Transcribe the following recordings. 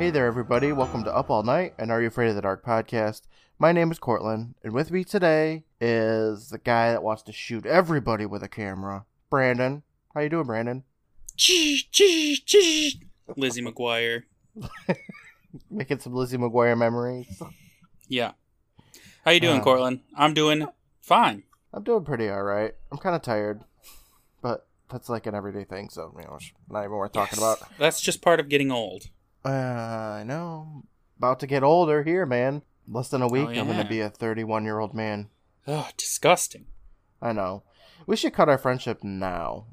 Hey there, everybody. Welcome to Up All Night and Are You Afraid of the Dark podcast. My name is Courtland, and with me today is the guy that wants to shoot everybody with a camera, Brandon. How you doing, Brandon? Lizzie McGuire. Making some Lizzie McGuire memories. Yeah. How you doing, Uh, Courtland? I'm doing fine. I'm doing pretty all right. I'm kind of tired, but that's like an everyday thing, so you know, it's not even worth talking Yes. about. That's just part of getting old. Uh, I know. About to get older here, man. Less than a week, I'm gonna be a 31 year old man. Oh, disgusting. I know. We should cut our friendship now.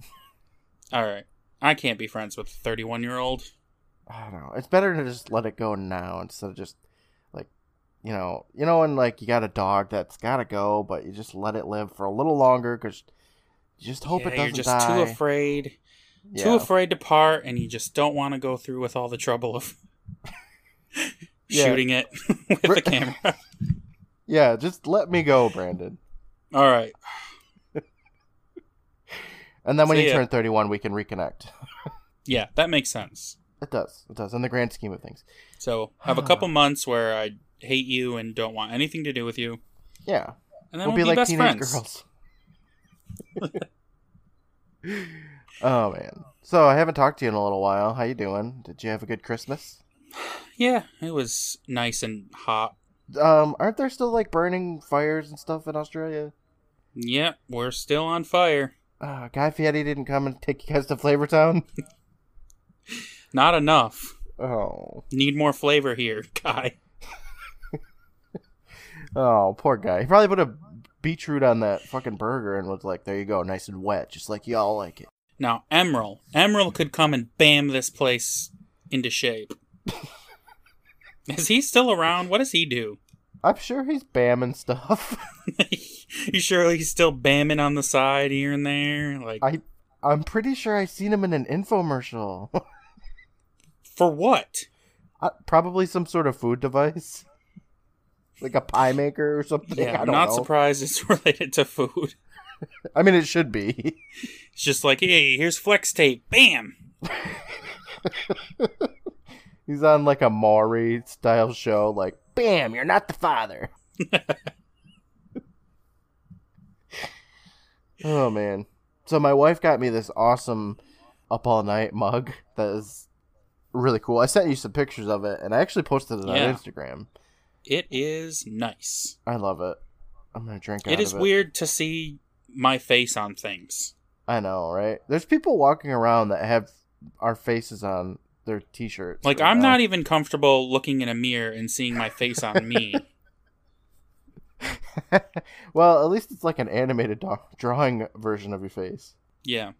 All right. I can't be friends with a 31 year old. I don't know. It's better to just let it go now instead of just like, you know, you know, when like you got a dog that's gotta go, but you just let it live for a little longer because you just hope it doesn't die. you're just die. too afraid. Yeah. Too afraid to part, and you just don't want to go through with all the trouble of shooting it with the camera. yeah, just let me go, Brandon. All right. And then when you turn 31, we can reconnect. Yeah, that makes sense. It does. It does in the grand scheme of things. So, have a couple months where I hate you and don't want anything to do with you, Yeah. and then we'll we'll, be like best teenage friends. girls. Oh man. So I haven't talked to you in a little while. How you doing? Did you have a good Christmas? Yeah, it was nice and hot. Um, aren't there still like burning fires and stuff in Australia? Yep, we're still on fire. Uh, Guy Fieri didn't come and take you guys to Flavortown. Not enough. Oh, Need more flavor here, guy. oh, poor guy. He probably put a beetroot on that fucking burger and was like, "There you go, nice and wet, just like y'all like it." Now, Emeril. Emeril could come and bam this place into shape. Is he still around? What does he do? I'm sure he's bamming stuff. you sure he's still bamming on the side here and there? Like, I, I'm pretty sure I seen him in an infomercial. for what? Uh, probably some sort of food device, like a pie maker or something. Yeah, I'm not know. surprised it's related to food. I mean, it should be. It's just like, hey, here's flex tape. Bam! He's on like a Maury style show. Like, bam, you're not the father. oh man. So my wife got me this awesome up all night mug that is really cool. I sent you some pictures of it, and I actually posted it Yeah. on Instagram. It is nice. I love it. I'm gonna drink. It out is weird to see my face on things. I know, right? There's people walking around that have our faces on their t-shirts. Like, right I'm now. not even comfortable looking in a mirror and seeing my face on me. well, at least it's like an animated do- drawing version of your face, Yeah.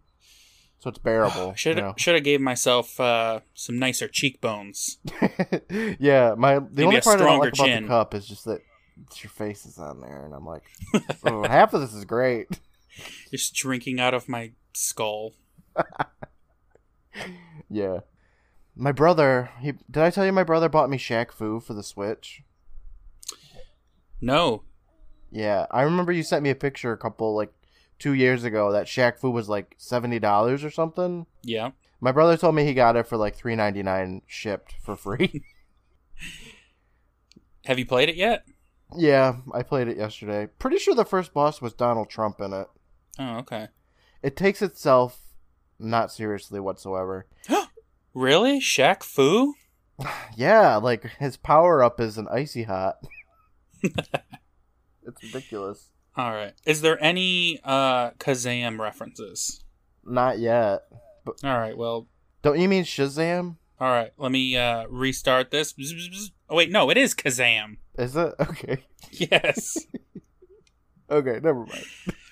so it's bearable. Should you know? should have gave myself uh, some nicer cheekbones. yeah, my the Maybe only part I don't like about chin. the cup is just that your face is on there, and I'm like, oh, half of this is great. Just drinking out of my skull. Yeah, my brother. He did I tell you my brother bought me Shaq Fu for the Switch? No. Yeah, I remember you sent me a picture a couple like two years ago that Shaq Fu was like seventy dollars or something. Yeah. My brother told me he got it for like three ninety nine shipped for free. Have you played it yet? Yeah, I played it yesterday. Pretty sure the first boss was Donald Trump in it. Oh, okay. It takes itself not seriously whatsoever. Really? Shaq Fu? Yeah, like his power up is an icy hot. it's ridiculous. All right. Is there any uh Kazam references? Not yet. All right. Well, Don't you mean Shazam? All right. Let me uh restart this. Oh wait, no, it is Kazam. Is it? Okay. Yes. Okay, never mind.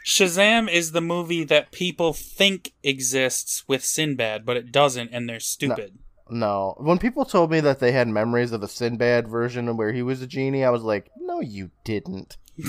Shazam is the movie that people think exists with Sinbad, but it doesn't, and they're stupid. No. When people told me that they had memories of the Sinbad version where he was a genie, I was like, no, you didn't.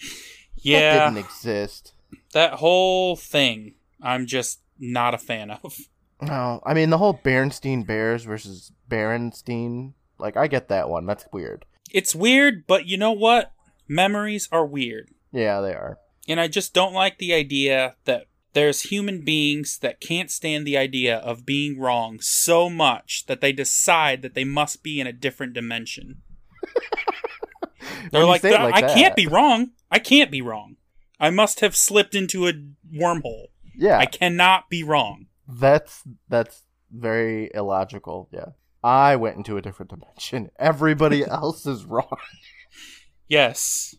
That Yeah, didn't exist. that whole thing, I'm just not a fan of. No, I mean, the whole Bernstein Bears versus Berenstein, like, I get that one. That's weird. It's weird, but you know what? Memories are weird. Yeah, they are. And I just don't like the idea that there's human beings that can't stand the idea of being wrong so much that they decide that they must be in a different dimension. They're you like, I that- can't be wrong. I can't be wrong. I must have slipped into a wormhole. Yeah, I cannot be wrong. That's that's very illogical. Yeah, I went into a different dimension. Everybody else is wrong. Yes.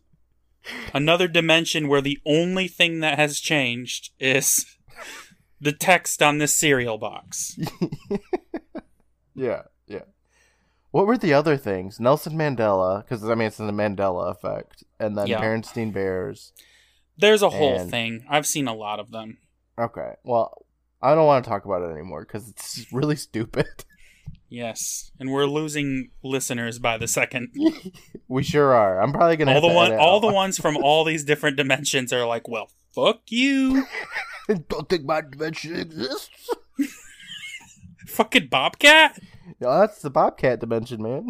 Another dimension where the only thing that has changed is the text on this cereal box. Yeah, yeah. What were the other things? Nelson Mandela, because I mean it's in the Mandela effect, and then Yeah. Berenstein Bears. There's a whole And- thing. I've seen a lot of them. Okay, well, I don't want to talk about it anymore because it's really stupid. Yes, and we're losing listeners by the second. we sure are. I'm probably gonna All the to one, all the ones from all these different dimensions are like, well, fuck you, don't think my dimension exists. fucking Bobcat. No, that's the Bobcat dimension, man.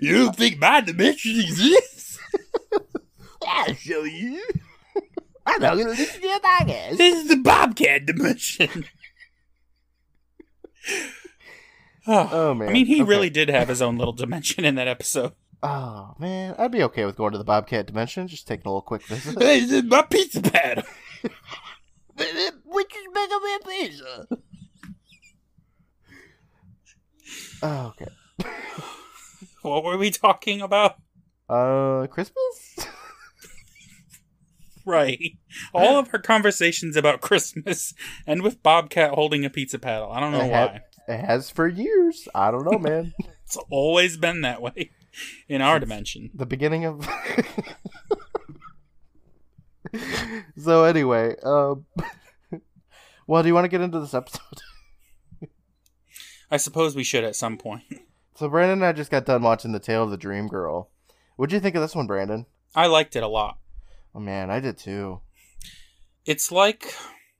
You don't think my dimension exists? I'll show you. I'm not gonna listen to your podcast. This is the Bobcat dimension. Oh, Oh man. I mean, he Okay. really did have his own little dimension in that episode. Oh man, I'd be okay with going to the Bobcat dimension, just taking a little quick visit. Hey, this is my pizza pad. Which is better than pizza? Oh, okay. What were we talking about? Uh, Christmas? Right. All of our conversations about Christmas and with Bobcat holding a pizza paddle. I don't know It why. It has for years. I don't know, man. It's always been that way in our dimension. the beginning of. so anyway, um, well, do you want to get into this episode? I suppose we should at some point. So Brandon and I just got done watching The Tale of the Dream Girl. What'd you think of this one, Brandon? I liked it a lot. Oh man, I did too. It's like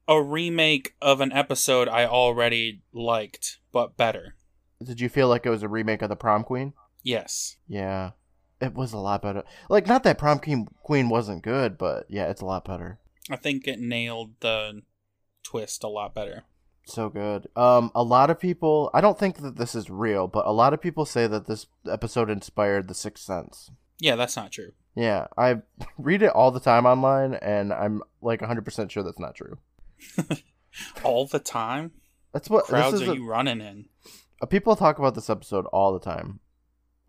a remake of an episode I already liked, but better. Did you feel like it was a remake of The Prom Queen? Yes. Yeah, it was a lot better. Like, not that Prom Queen Queen wasn't good, but yeah, it's a lot better. I think it nailed the twist a lot better. So good. Um, a lot of people. I don't think that this is real, but a lot of people say that this episode inspired The Sixth Sense. Yeah, that's not true. Yeah, I read it all the time online, and I'm like 100% sure that's not true. All the time? That's what Crowds this is are a- you running in? uh, people talk about this episode all the time,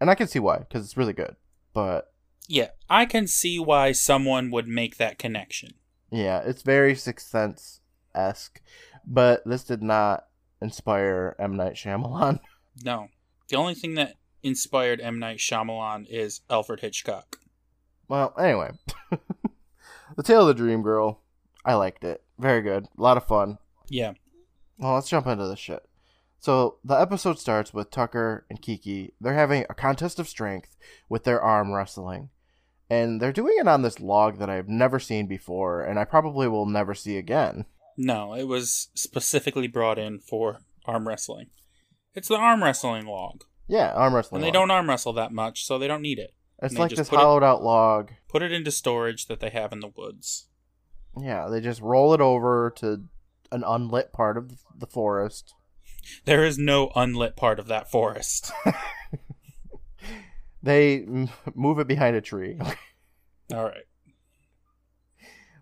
and I can see why because it's really good. But Yeah, I can see why someone would make that connection. yeah, it's very Sixth Sense esque, but this did not inspire M Night Shyamalan. No. The only thing that inspired M. Night Shyamalan is Alfred Hitchcock. Well, anyway, the Tale of the Dream Girl. I liked it. Very good. A lot of fun. Yeah. Well, let's jump into this shit. So the episode starts with Tucker and Kiki. They're having a contest of strength with their arm wrestling. And they're doing it on this log that I've never seen before, and I probably will never see again. No, it was specifically brought in for arm wrestling. It's the arm wrestling log. Yeah, arm wrestling. And they log. don't arm wrestle that much, so they don't need it. It's like this put it- hollowed out log. Put it into storage that they have in the woods. Yeah, they just roll it over to an unlit part of the forest. There is no unlit part of that forest. They m- move it behind a tree. All right.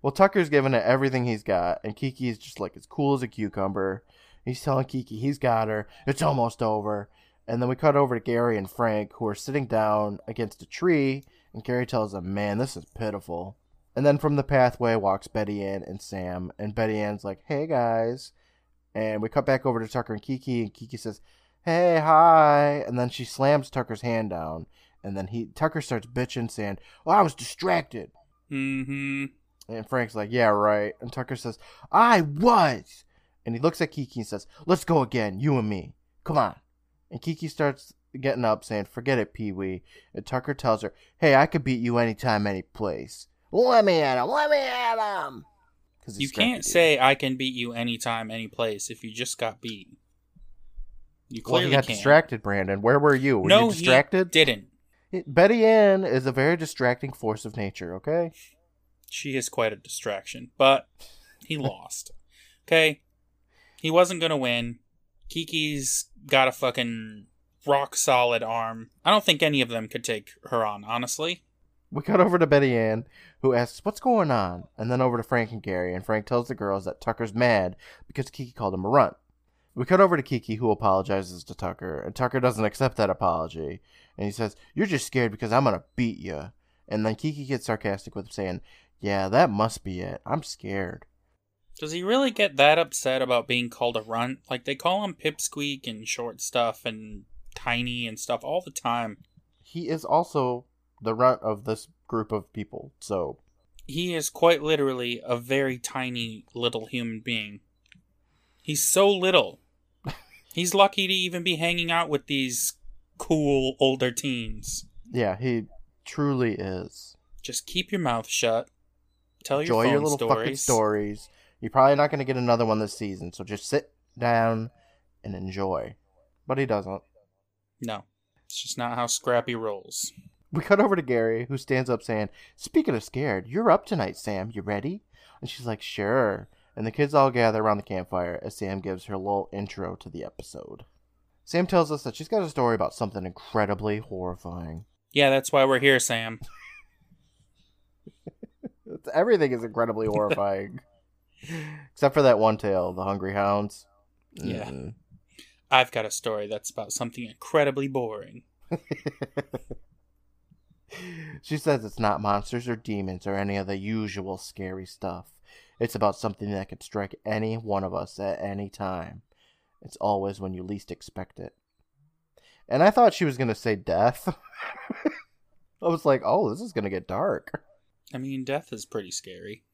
Well, Tucker's giving it everything he's got, and Kiki's just like as cool as a cucumber. He's telling Kiki he's got her. It's almost over. And then we cut over to Gary and Frank, who are sitting down against a tree, and Gary tells them, Man, this is pitiful. And then from the pathway walks Betty Ann and Sam, and Betty Ann's like, Hey guys. And we cut back over to Tucker and Kiki, and Kiki says, Hey, hi. And then she slams Tucker's hand down, and then he Tucker starts bitching, saying, Well, I was distracted. Mm-hmm. And Frank's like, yeah, right. And Tucker says, I was. And he looks at Kiki and says, let's go again, you and me. Come on. And Kiki starts getting up, saying, forget it, Pee Wee. And Tucker tells her, hey, I could beat you anytime, any place. Let me at him. Let me at him. You can't say I can beat you anytime, any place if you just got beat. You Well, clearly he got can't. distracted, Brandon. Where were you? Were no, you distracted? he didn't. Betty Ann is a very distracting force of nature, okay? She is quite a distraction, but he lost. Okay, he wasn't gonna win. Kiki's got a fucking rock solid arm. I don't think any of them could take her on, honestly. We cut over to Betty Ann, who asks, What's going on? And then over to Frank and Gary, and Frank tells the girls that Tucker's mad because Kiki called him a runt. We cut over to Kiki, who apologizes to Tucker, and Tucker doesn't accept that apology. And he says, You're just scared because I'm going to beat you. And then Kiki gets sarcastic with saying, Yeah, that must be it. I'm scared. Does he really get that upset about being called a runt? Like, they call him Pipsqueak and short stuff and tiny and stuff all the time. He is also the runt of this group of people, so. He is quite literally a very tiny little human being. He's so little. He's lucky to even be hanging out with these cool older teens. Yeah, he truly is. Just keep your mouth shut. Tell your Enjoy your little stories. fucking stories. You're probably not going to get another one this season, so just sit down and enjoy. But he doesn't. No, it's just not how Scrappy rolls. We cut over to Gary, who stands up saying, Speaking of scared, you're up tonight, Sam. You ready? And she's like, Sure. And the kids all gather around the campfire as Sam gives her little intro to the episode. Sam tells us that she's got a story about something incredibly horrifying. Yeah, that's why we're here, Sam. Everything is incredibly horrifying. Except for that one tale, the Hungry Hounds. Yeah. Mm. I've got a story that's about something incredibly boring. she says it's not monsters or demons or any of the usual scary stuff. It's about something that could strike any one of us at any time. It's always when you least expect it. And I thought she was going to say death. I was like, oh, this is going to get dark. I mean, death is pretty scary.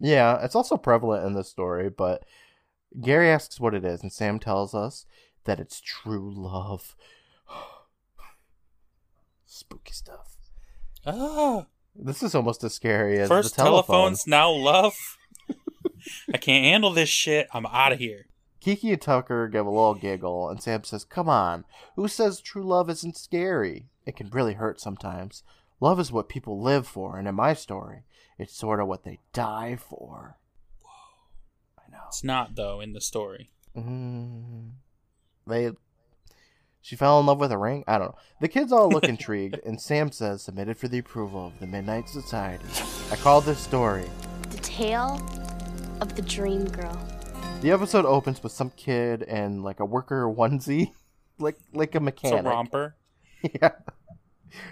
Yeah, it's also prevalent in this story, but Gary asks what it is, and Sam tells us that it's true love. Spooky stuff. Ah, This is almost as scary as first the telephone. telephones, now love. I can't handle this shit. I'm out of here. Kiki and Tucker give a little giggle, and Sam says, Come on, who says true love isn't scary? It can really hurt sometimes. Love is what people live for, and in my story, it's sort of what they die for. I know. It's not though in the story. Mm, they. She fell in love with a ring? I don't know. The kids all look intrigued, and Sam says, submitted for the approval of the Midnight Society. I call this story. The tale of the dream girl. The episode opens with some kid in like a worker onesie, like like a It's mechanic. a romper. Yeah.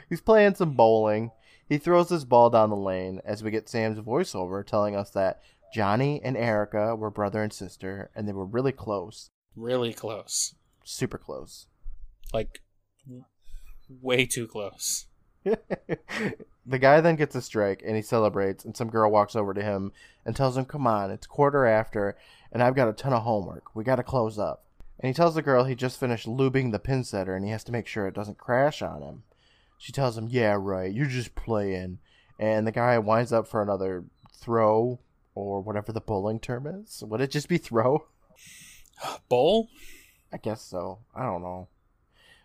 He's playing some bowling. He throws this ball down the lane as we get Sam's voiceover telling us that Johnny and Erica were brother and sister, and they were really close. Really close. Super close. Like, way too close. the guy then gets a strike and he celebrates, and some girl walks over to him and tells him, Come on, it's quarter after, and I've got a ton of homework. We gotta close up. And he tells the girl he just finished lubing the pin setter and he has to make sure it doesn't crash on him. She tells him, Yeah, right, you're just playing. And the guy winds up for another throw or whatever the bowling term is. Would it just be throw? Bowl? I guess so. I don't know.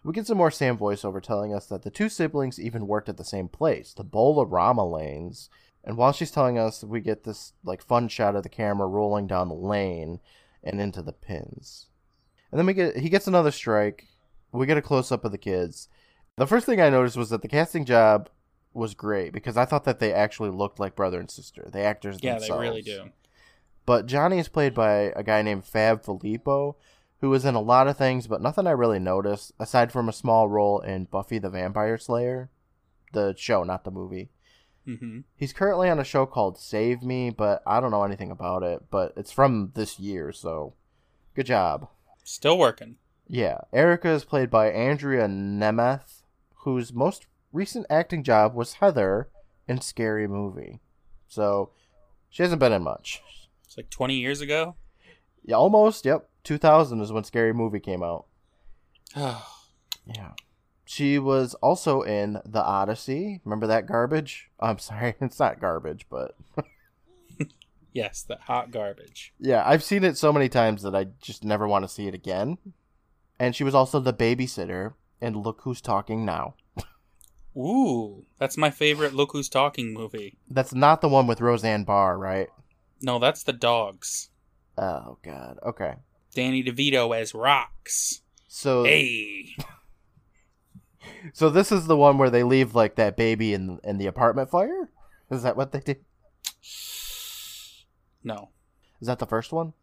We get some more Sam voiceover telling us that the two siblings even worked at the same place, the Bolarama lanes. And while she's telling us, we get this like fun shot of the camera rolling down the lane and into the pins. And then we get he gets another strike. We get a close up of the kids. The first thing I noticed was that the casting job was great because I thought that they actually looked like brother and sister. The actors Yeah, themselves. they really do. But Johnny is played by a guy named Fab Filippo, who was in a lot of things, but nothing I really noticed, aside from a small role in Buffy the Vampire Slayer, the show, not the movie. hmm He's currently on a show called Save Me, but I don't know anything about it, but it's from this year, so good job. Still working. Yeah, Erica is played by Andrea Nemeth, whose most recent acting job was Heather in Scary Movie. So she hasn't been in much. It's like 20 years ago. Yeah, almost. Yep. 2000 is when Scary Movie came out. Yeah. She was also in The Odyssey. Remember that garbage? Oh, I'm sorry, it's not garbage, but yes, that hot garbage. yeah, I've seen it so many times that I just never want to see it again. And she was also the babysitter in Look Who's Talking Now. Ooh, that's my favorite Look Who's Talking movie. That's not the one with Roseanne Barr, right? No, that's the dogs. Oh God. Okay. Danny DeVito as Rocks. So Hey. so this is the one where they leave like that baby in in the apartment fire. Is that what they did? No, Is that the first one?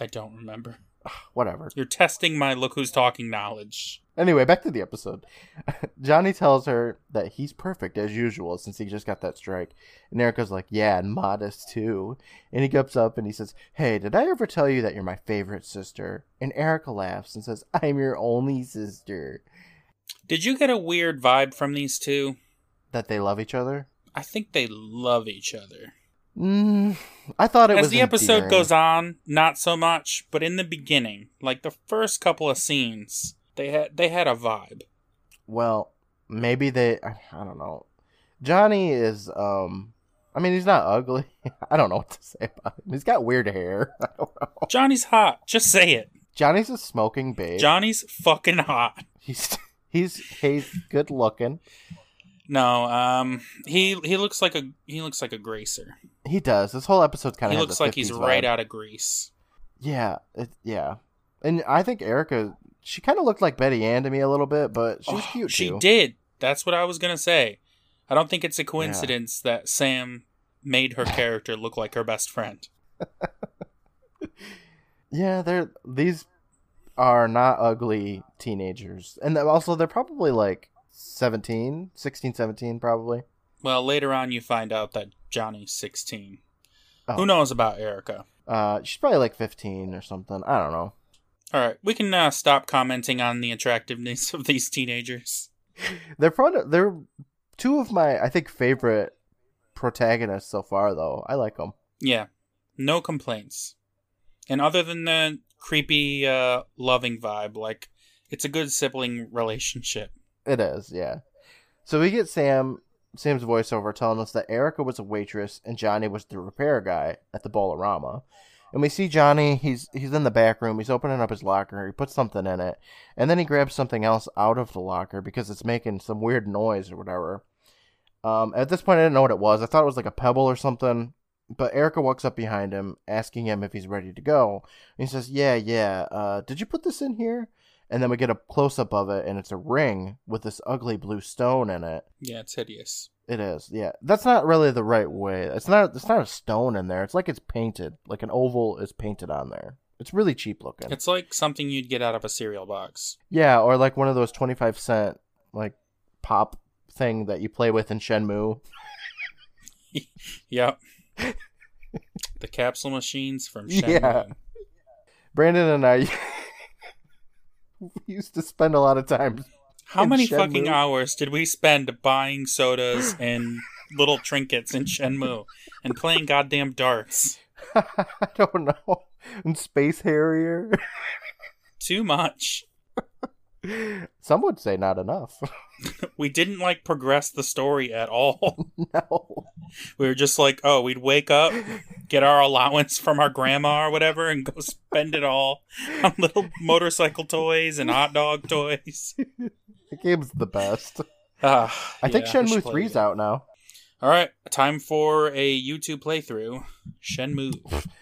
I don't remember. Whatever. You're testing my look who's talking knowledge. Anyway, back to the episode. Johnny tells her that he's perfect as usual since he just got that strike. And Erica's like, yeah, and modest too. And he gets up and he says, hey, did I ever tell you that you're my favorite sister? And Erica laughs and says, I'm your only sister. Did you get a weird vibe from these two? That they love each other? I think they love each other. Mm, I thought it was As was the episode endearing. goes on, not so much, but in the beginning, like the first couple of scenes, they had they had a vibe. Well, maybe they. I, I don't know. Johnny is. um I mean, he's not ugly. I don't know what to say about him. He's got weird hair. I don't know. Johnny's hot. Just say it. Johnny's a smoking babe. Johnny's fucking hot. He's he's he's good looking. No, um, he he looks like a he looks like a gracer. He does. This whole episode kind of. He looks like he's right out of Grease. Yeah, it, yeah. And I think Erica, she kind of looked like Betty Ann to me a little bit, but she was Oh, cute she too. did. That's what I was gonna say. I don't think it's a coincidence that Sam made her character look like her best friend. Yeah, they're these are not ugly teenagers, and also they're probably like 17, 16, 17 probably. Well, later on, you find out that Johnny's sixteen. Oh. Who knows about Erica? Uh, she's probably like fifteen or something. I don't know. All right, we can uh, stop commenting on the attractiveness of these teenagers. They're probably they're two of my I think favorite protagonists so far though. I like them. Yeah, no complaints. And other than the creepy, uh, loving vibe, like it's a good sibling relationship. It is, yeah. So we get Sam Sam's voiceover telling us that Erica was a waitress and Johnny was the repair guy at the Bolorama. And we see Johnny, he's he's in the back room, he's opening up his locker, he puts something in it, and then he grabs something else out of the locker because it's making some weird noise or whatever. Um, at this point I didn't know what it was. I thought it was like a pebble or something. But Erica walks up behind him, asking him if he's ready to go. And he says, Yeah, yeah. Uh, did you put this in here? And then we get a close up of it, and it's a ring with this ugly blue stone in it. Yeah, it's hideous. It is, yeah. That's not really the right way. It's not. It's not a stone in there. It's like it's painted, like an oval is painted on there. It's really cheap looking. It's like something you'd get out of a cereal box. yeah, or like one of those twenty five cent like pop thing that you play with in Shenmue. Yep. the capsule machines from Shenmue. Yeah. Brandon and I used to spend a lot of time. How many Shenmue. fucking hours did we spend buying sodas and little trinkets in Shenmue and playing goddamn darts? I don't know. And Space Harrier. Too much. Some would say not enough. We didn't like progress the story at all. no. We were just like, oh, we'd wake up, get our allowance from our grandma or whatever, and go spend it all on little motorcycle toys and hot dog toys. The game's the best. Ah, I think yeah, we Shenmue play 3's out now. All right, time for a YouTube playthrough. Shenmue.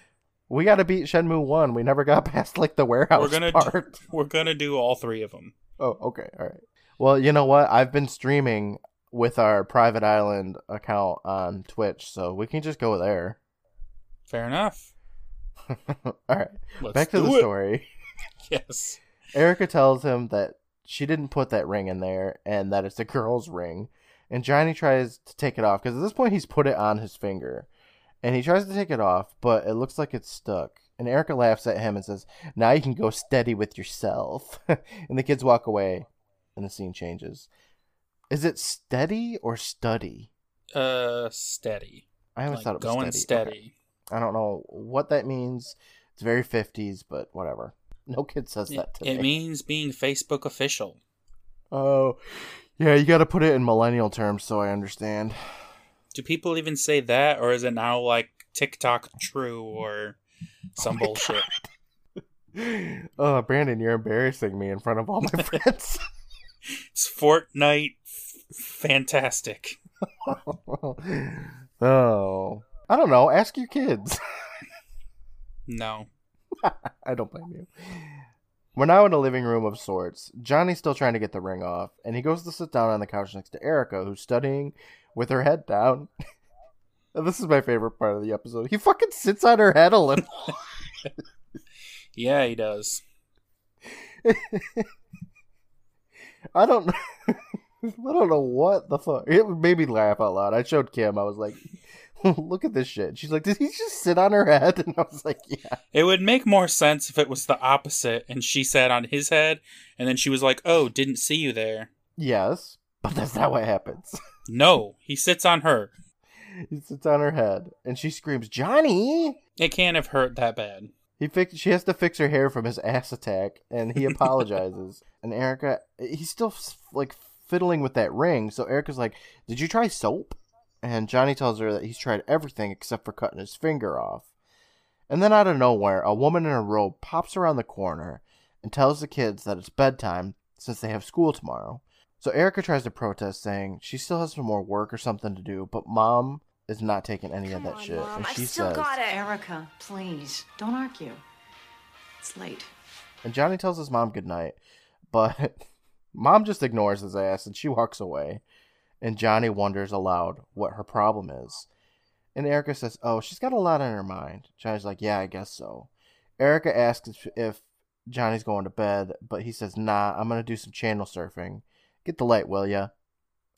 We gotta beat Shenmue 1. We never got past like the warehouse We're gonna part. we're gonna do all three of them. Oh, okay. All right. Well, you know what? I've been streaming with our private island account on Twitch, so we can just go there. Fair enough. All right. Let's Back to do the it. story. Yes. Erica tells him that she didn't put that ring in there and that it's a girl's ring. And Johnny tries to take it off because at this point he's put it on his finger. And he tries to take it off, but it looks like it's stuck. And Erica laughs at him and says, Now you can go steady with yourself. and the kids walk away and the scene changes. Is it steady or study? Uh, steady. I always Like thought it was going steady. steady. Okay. I don't know what that means. It's very 50s, but whatever. No kid says It, that today. it means being Facebook official. Oh, yeah, you got to put it in millennial terms so I understand. Do people even say that, or is it now like TikTok true or some oh my bullshit? Oh, Brandon, you're embarrassing me in front of all my friends. It's Fortnite f- fantastic. oh, I don't know. Ask your kids. No. I don't blame you. We're now in a living room of sorts. Johnny's still trying to get the ring off, and he goes to sit down on the couch next to Erica, who's studying with her head down. and this is my favorite part of the episode. He fucking sits on her head a little. Yeah, he does. I don't know. I don't know what the fuck. It made me laugh out loud. I showed Kim. I was like, "Look at this shit." She's like, "Did he just sit on her head?" And I was like, "Yeah." It would make more sense if it was the opposite and she sat on his head and then she was like, "Oh, didn't see you there." Yes, but that's not what happens. No, he sits on her. he sits on her head, and she screams, "Johnny!" It can't have hurt that bad. He fix. She has to fix her hair from his ass attack, and he apologizes. and Erica, he's still like fiddling with that ring. So Erica's like, "Did you try soap?" And Johnny tells her that he's tried everything except for cutting his finger off. And then out of nowhere, a woman in a robe pops around the corner and tells the kids that it's bedtime since they have school tomorrow. So Erica tries to protest, saying she still has some more work or something to do, but mom is not taking any of that on, shit. Mom, and she still says, got it. Erica, please, don't argue. It's late. and Johnny tells his mom goodnight, but mom just ignores his ass and she walks away. And Johnny wonders aloud what her problem is. And Erica says, Oh, she's got a lot on her mind. Johnny's like, Yeah, I guess so. Erica asks if, if Johnny's going to bed, but he says, Nah, I'm going to do some channel surfing. Get the light, will ya?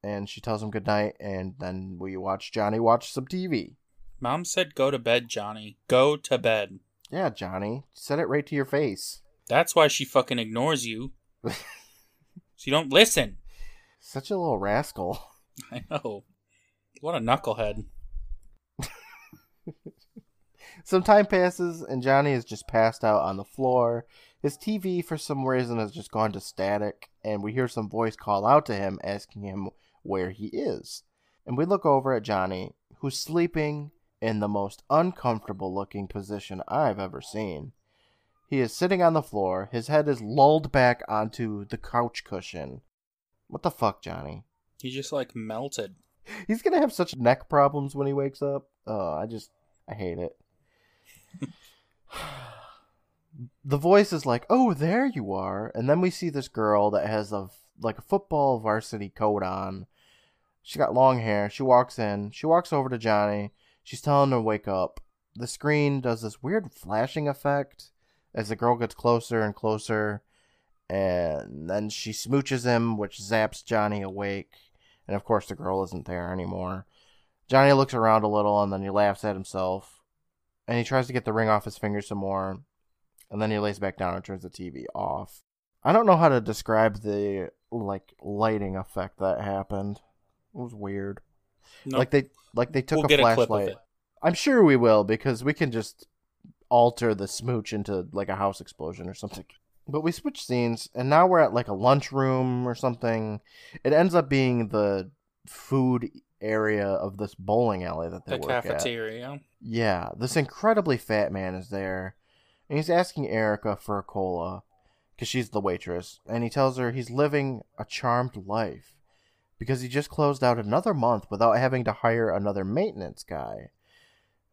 And she tells him goodnight, and then we watch Johnny watch some TV. Mom said, Go to bed, Johnny. Go to bed. Yeah, Johnny, said it right to your face. That's why she fucking ignores you. so you don't listen. Such a little rascal. I know. What a knucklehead. Some time passes, and Johnny is just passed out on the floor. His TV, for some reason, has just gone to static, and we hear some voice call out to him, asking him where he is. And we look over at Johnny, who's sleeping in the most uncomfortable looking position I've ever seen. He is sitting on the floor, his head is lulled back onto the couch cushion. What the fuck, Johnny? He just like melted. He's gonna have such neck problems when he wakes up. Oh, I just, I hate it. The voice is like, "Oh, there you are," and then we see this girl that has a like a football varsity coat on. She got long hair. She walks in. She walks over to Johnny. She's telling him to wake up. The screen does this weird flashing effect as the girl gets closer and closer, and then she smooches him, which zaps Johnny awake. And of course, the girl isn't there anymore. Johnny looks around a little and then he laughs at himself. And he tries to get the ring off his finger some more. And then he lays back down and turns the TV off. I don't know how to describe the like lighting effect that happened. It was weird. No, Like they like they took we'll a flashlight. clip of it. I'm sure we will because we can just alter the smooch into like a house explosion or something. But we switch scenes and now we're at like a lunchroom or something. It ends up being the food area of this bowling alley that they The work at. cafeteria. Yeah, this incredibly fat man is there, and he's asking Erica for a cola because she's the waitress, and he tells her he's living a charmed life because he just closed out another month without having to hire another maintenance guy.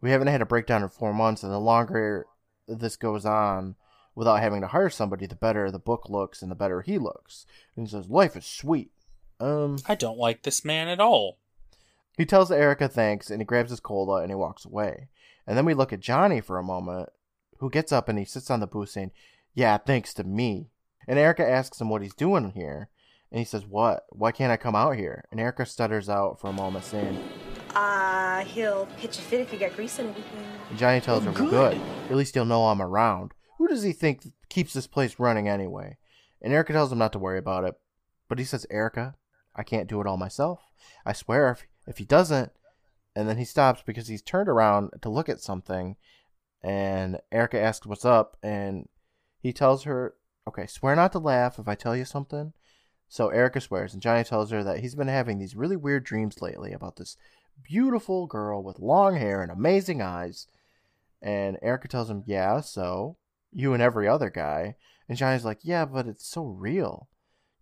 We haven't had a breakdown in four months, and the longer this goes on without having to hire somebody, the better the book looks and the better he looks. And he says, Life is sweet. Um, I don't like this man at all. he tells Erica thanks and he grabs his cola and he walks away. And then we look at Johnny for a moment, who gets up and he sits on the booth saying, Yeah, thanks to me. And Erica asks him what he's doing here. And he says, What? Why can't I come out here? And Erica stutters out for a moment, saying, Uh, he'll pitch a fit if you get grease and everything. and Johnny tells her, Well, good. At least he'll know I'm around. Who does he think keeps this place running anyway? And Erica tells him not to worry about it. But he says, Erica, I can't do it all myself. I swear if, if he doesn't. And then he stops because he's turned around to look at something. And Erica asks what's up. And he tells her, Okay, swear not to laugh if I tell you something. So Erica swears. And Johnny tells her that he's been having these really weird dreams lately about this beautiful girl with long hair and amazing eyes. And Erica tells him, Yeah, so you and every other guy. And Johnny's like, Yeah, but it's so real.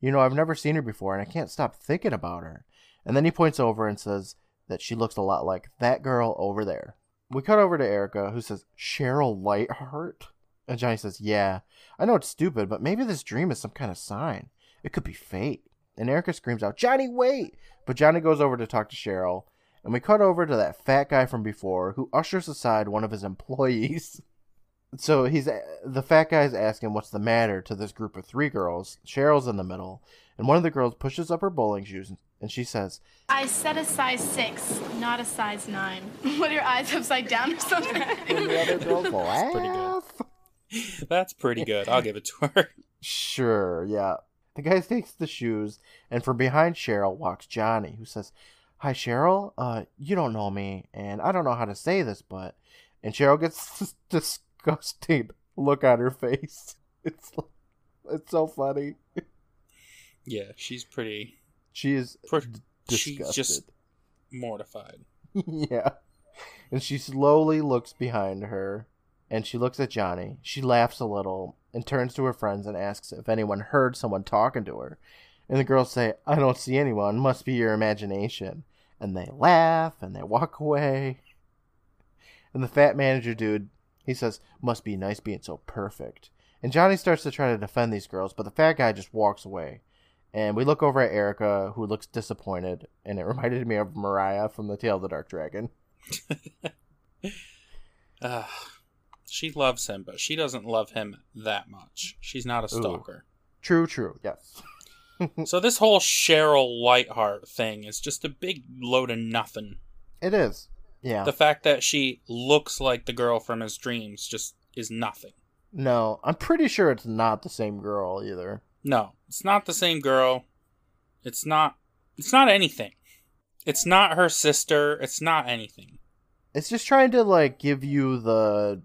You know, I've never seen her before and I can't stop thinking about her. And then he points over and says that she looks a lot like that girl over there. We cut over to Erica, who says, Cheryl Lightheart? And Johnny says, Yeah, I know it's stupid, but maybe this dream is some kind of sign. It could be fate. And Erica screams out, Johnny, wait! But Johnny goes over to talk to Cheryl, and we cut over to that fat guy from before who ushers aside one of his employees. So he's the fat guy's asking what's the matter to this group of three girls. Cheryl's in the middle, and one of the girls pushes up her bowling shoes and she says, I said a size six, not a size nine. What are your eyes upside down or something? and the other girls laugh. That's pretty good. I'll give it to her. Sure, yeah. The guy takes the shoes, and from behind Cheryl walks Johnny, who says, Hi, Cheryl. Uh, you don't know me, and I don't know how to say this, but. And Cheryl gets this disgusting look on her face. It's it's so funny. Yeah, she's pretty. She is disgusted. She's just mortified. yeah. And she slowly looks behind her and she looks at Johnny. She laughs a little and turns to her friends and asks if anyone heard someone talking to her. And the girls say, I don't see anyone. Must be your imagination. And they laugh and they walk away. And the fat manager dude, he says, Must be nice being so perfect. And Johnny starts to try to defend these girls, but the fat guy just walks away. And we look over at Erica, who looks disappointed, and it reminded me of Mariah from The Tale of the Dark Dragon. uh, she loves him, but she doesn't love him that much. She's not a stalker. Ooh. True, true, yes. so this whole Cheryl Lightheart thing is just a big load of nothing. It is. Yeah. The fact that she looks like the girl from his dreams just is nothing. No, I'm pretty sure it's not the same girl either. No, it's not the same girl. It's not. It's not anything. It's not her sister. It's not anything. It's just trying to like give you the.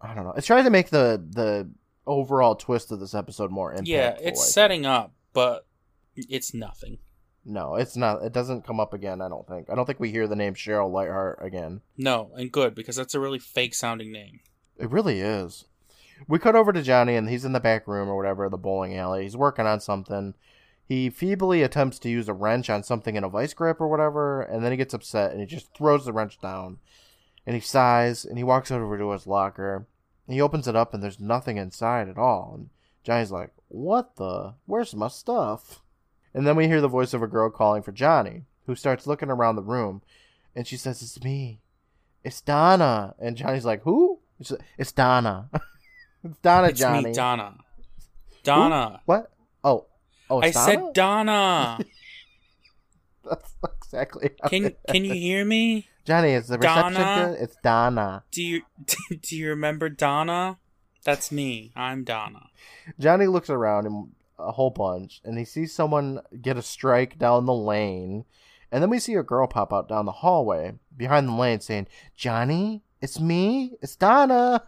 I don't know. It's trying to make the the overall twist of this episode more impactful. Yeah, it's setting up, but it's nothing. No, it's not. It doesn't come up again. I don't think. I don't think we hear the name Cheryl Lightheart again. No, and good because that's a really fake sounding name. It really is. We cut over to Johnny, and he's in the back room or whatever, the bowling alley. He's working on something. He feebly attempts to use a wrench on something in a vice grip or whatever, and then he gets upset and he just throws the wrench down. And he sighs and he walks over to his locker. He opens it up and there's nothing inside at all. And Johnny's like, What the? Where's my stuff? And then we hear the voice of a girl calling for Johnny, who starts looking around the room. And she says, It's me. It's Donna. And Johnny's like, Who? It's Donna. It's Donna, it's Johnny. Me, Donna. Donna. Ooh, what? Oh, oh, I Donna? said Donna. That's exactly. can Can you hear me, Johnny? Is the reception Donna? good? It's Donna. Do you Do you remember Donna? That's me. I'm Donna. Johnny looks around him a whole bunch, and he sees someone get a strike down the lane, and then we see a girl pop out down the hallway behind the lane, saying, "Johnny, it's me. It's Donna."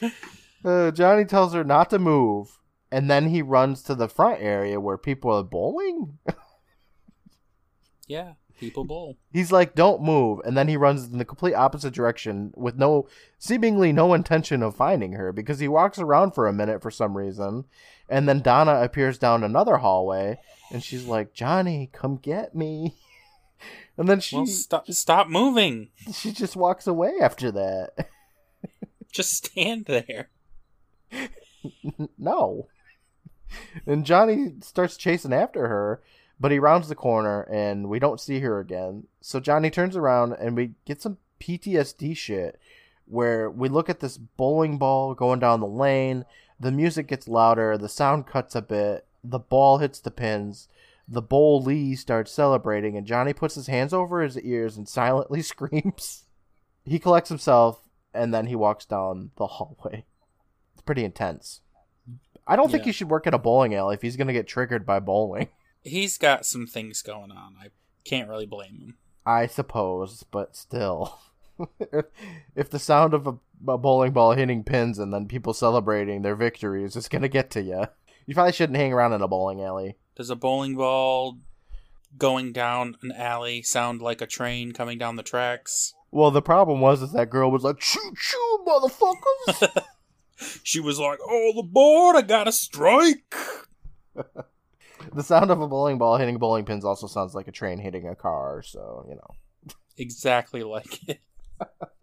Uh, Johnny tells her not to move, and then he runs to the front area where people are bowling. yeah, people bowl. He's like, "Don't move," and then he runs in the complete opposite direction with no, seemingly no intention of finding her because he walks around for a minute for some reason, and then Donna appears down another hallway, and she's like, "Johnny, come get me." And then she well, stop, stop moving. She just walks away after that. Just stand there. no. And Johnny starts chasing after her, but he rounds the corner and we don't see her again. So Johnny turns around and we get some PTSD shit where we look at this bowling ball going down the lane. The music gets louder, the sound cuts a bit, the ball hits the pins. The bowlee starts celebrating, and Johnny puts his hands over his ears and silently screams. He collects himself and then he walks down the hallway. It's pretty intense. I don't think Yeah. he should work at a bowling alley if he's going to get triggered by bowling. He's got some things going on. I can't really blame him. I suppose, but still. if the sound of a, a bowling ball hitting pins and then people celebrating their victories is going to get to you, you probably shouldn't hang around in a bowling alley. Does a bowling ball going down an alley sound like a train coming down the tracks? Well, the problem was is that girl was like, choo choo, motherfuckers. She was like, "Oh, the board! I got a strike." the sound of a bowling ball hitting bowling pins also sounds like a train hitting a car, so, you know. Exactly like it.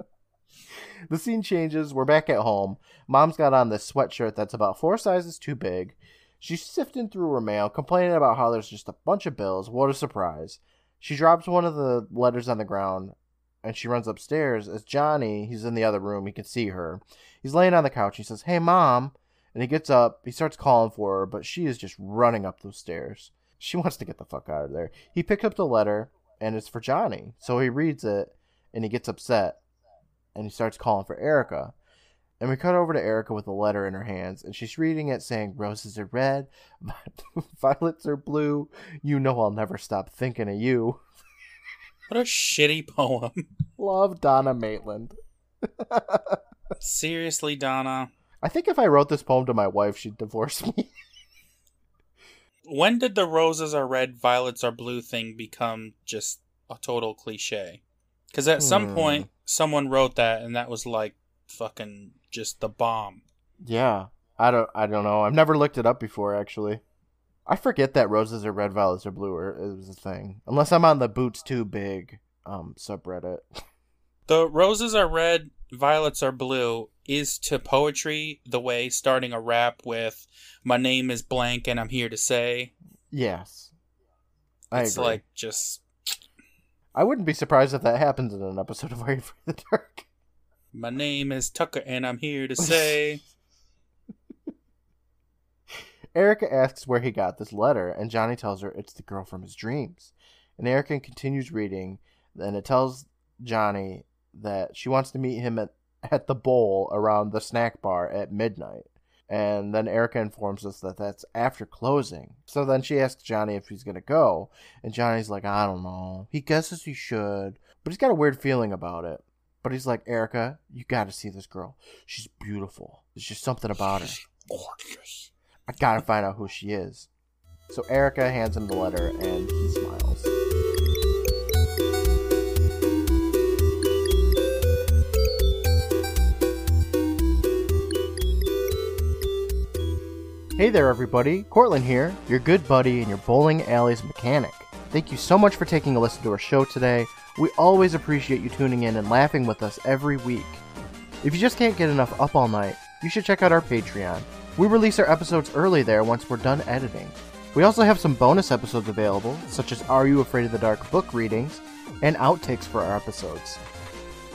the scene changes. We're back at home. Mom's got on this sweatshirt that's about four sizes too big. She's sifting through her mail, complaining about how there's just a bunch of bills. What a surprise. She drops one of the letters on the ground and she runs upstairs. As Johnny, he's in the other room, he can see her. He's laying on the couch. He says, Hey, mom. And he gets up. He starts calling for her, but she is just running up those stairs. She wants to get the fuck out of there. He picks up the letter and it's for Johnny. So he reads it and he gets upset and he starts calling for Erica. And we cut over to Erica with a letter in her hands, and she's reading it saying, Roses are red, violets are blue. You know I'll never stop thinking of you. What a shitty poem. Love Donna Maitland. Seriously, Donna. I think if I wrote this poem to my wife, she'd divorce me. When did the roses are red, violets are blue thing become just a total cliche? Because at some Hmm. point, someone wrote that, and that was like fucking just the bomb. yeah, I don't, I don't know. I've never looked it up before, actually. I forget that roses are red, violets are blue. Or it was a thing, unless I'm on the boots too big um subreddit. The roses are red, violets are blue is to poetry the way starting a rap with "My name is blank and I'm here to say." yes, I it's agree. like just I wouldn't be surprised if that happens in an episode of Are You Afraid of the Dark? "My name is Tucker and I'm here to say." Erica asks where he got this letter, and Johnny tells her it's the girl from his dreams. And Erica continues reading, and it tells Johnny that she wants to meet him at, at the bowl around the snack bar at midnight. And then Erica informs us that that's after closing. So then she asks Johnny if he's going to go, and Johnny's like, I don't know. He guesses he should, but he's got a weird feeling about it. But he's like, Erica, you got to see this girl. She's beautiful. There's just something about her. Gorgeous. I gotta find out who she is. So Erica hands him the letter and he smiles. Hey there, everybody. Courtland here, your good buddy and your bowling alley's mechanic. Thank you so much for taking a listen to our show today. We always appreciate you tuning in and laughing with us every week. If you just can't get enough Up All Night, you should check out our Patreon. We release our episodes early there once we're done editing. We also have some bonus episodes available, such as Are You Afraid of the Dark book readings and outtakes for our episodes.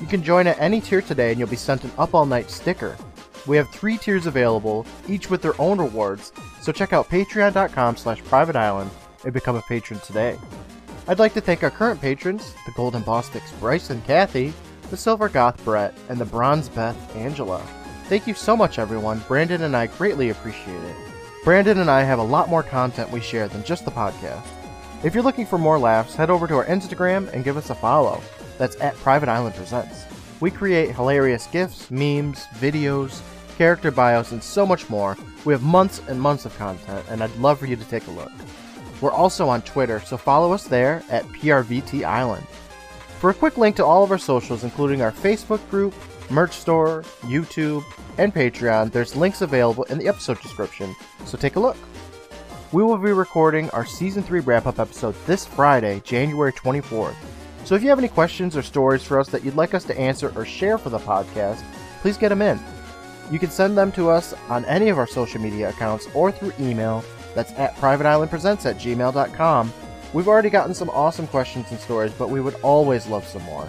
You can join at any tier today and you'll be sent an Up All Night sticker. We have three tiers available, each with their own rewards, so check out patreon.com slash private island and become a patron today. I'd like to thank our current patrons, the Golden Boss Bryce and Kathy, the Silver Goth Brett, and the Bronze Beth Angela. Thank you so much, everyone. Brandon and I greatly appreciate it. Brandon and I have a lot more content we share than just the podcast. If you're looking for more laughs, head over to our Instagram and give us a follow. That's at Private Island Presents. We create hilarious GIFs, memes, videos, character bios, and so much more. We have months and months of content, and I'd love for you to take a look. We're also on Twitter, so follow us there at PRVT Island. For a quick link to all of our socials, including our Facebook group, merch store, YouTube, and Patreon, there's links available in the episode description, so take a look. We will be recording our season 3 wrap up episode this Friday, January 24th. So if you have any questions or stories for us that you'd like us to answer or share for the podcast, please get them in. You can send them to us on any of our social media accounts or through email. That's at privateislandpresents at gmail.com. We've already gotten some awesome questions and stories, but we would always love some more.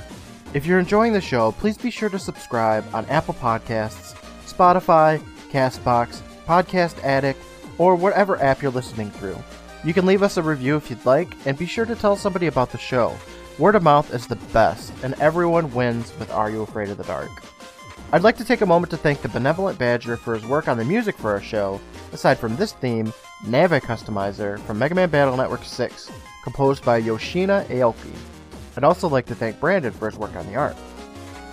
If you're enjoying the show, please be sure to subscribe on Apple Podcasts, Spotify, Castbox, Podcast Addict, or whatever app you're listening through. You can leave us a review if you'd like, and be sure to tell somebody about the show. Word of mouth is the best, and everyone wins with Are You Afraid of the Dark? I'd like to take a moment to thank the Benevolent Badger for his work on the music for our show, aside from this theme, Navi Customizer from Mega Man Battle Network 6, composed by Yoshino Aoki. I'd also like to thank Brandon for his work on the art.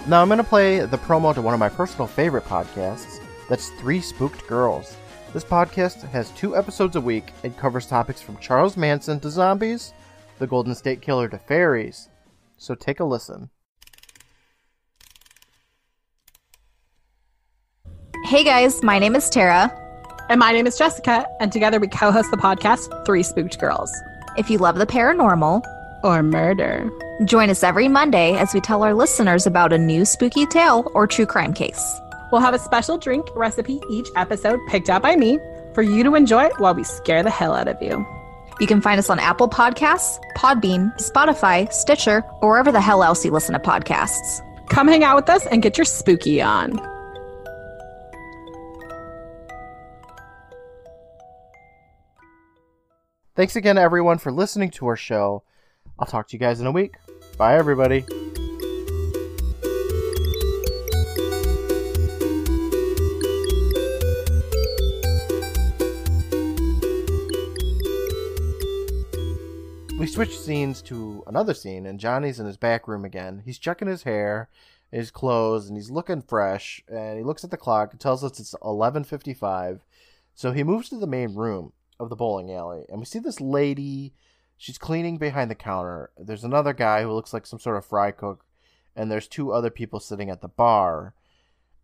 Now I'm going to play the promo to one of my personal favorite podcasts, that's Three Spooked Girls. This podcast has two episodes a week and covers topics from Charles Manson to zombies, the Golden State Killer to fairies. So take a listen. Hey guys, my name is Tara. And my name is Jessica, and together we co host the podcast Three Spooked Girls. If you love the paranormal, or murder. Join us every Monday as we tell our listeners about a new spooky tale or true crime case. We'll have a special drink recipe each episode picked out by me for you to enjoy while we scare the hell out of you. You can find us on Apple Podcasts, Podbean, Spotify, Stitcher, or wherever the hell else you listen to podcasts. Come hang out with us and get your spooky on. Thanks again, everyone, for listening to our show. I'll talk to you guys in a week. Bye, everybody. We switch scenes to another scene, and Johnny's in his back room again. He's checking his hair, his clothes, and he's looking fresh. And he looks at the clock. It tells us it's eleven fifty-five. So he moves to the main room of the bowling alley, and we see this lady. She's cleaning behind the counter. There's another guy who looks like some sort of fry cook, and there's two other people sitting at the bar,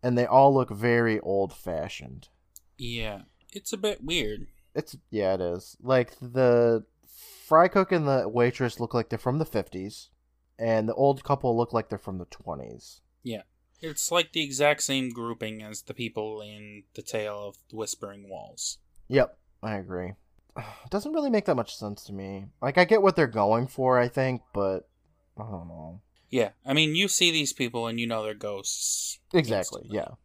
and they all look very old-fashioned. Yeah, it's a bit weird. It's yeah, it is. Like the fry cook and the waitress look like they're from the 50s, and the old couple look like they're from the 20s. Yeah. It's like the exact same grouping as the people in The Tale of the Whispering Walls. Yep, I agree. It doesn't really make that much sense to me. Like I get what they're going for, I think, but I don't know. Yeah, I mean, you see these people and you know they're ghosts. Exactly, instantly. yeah.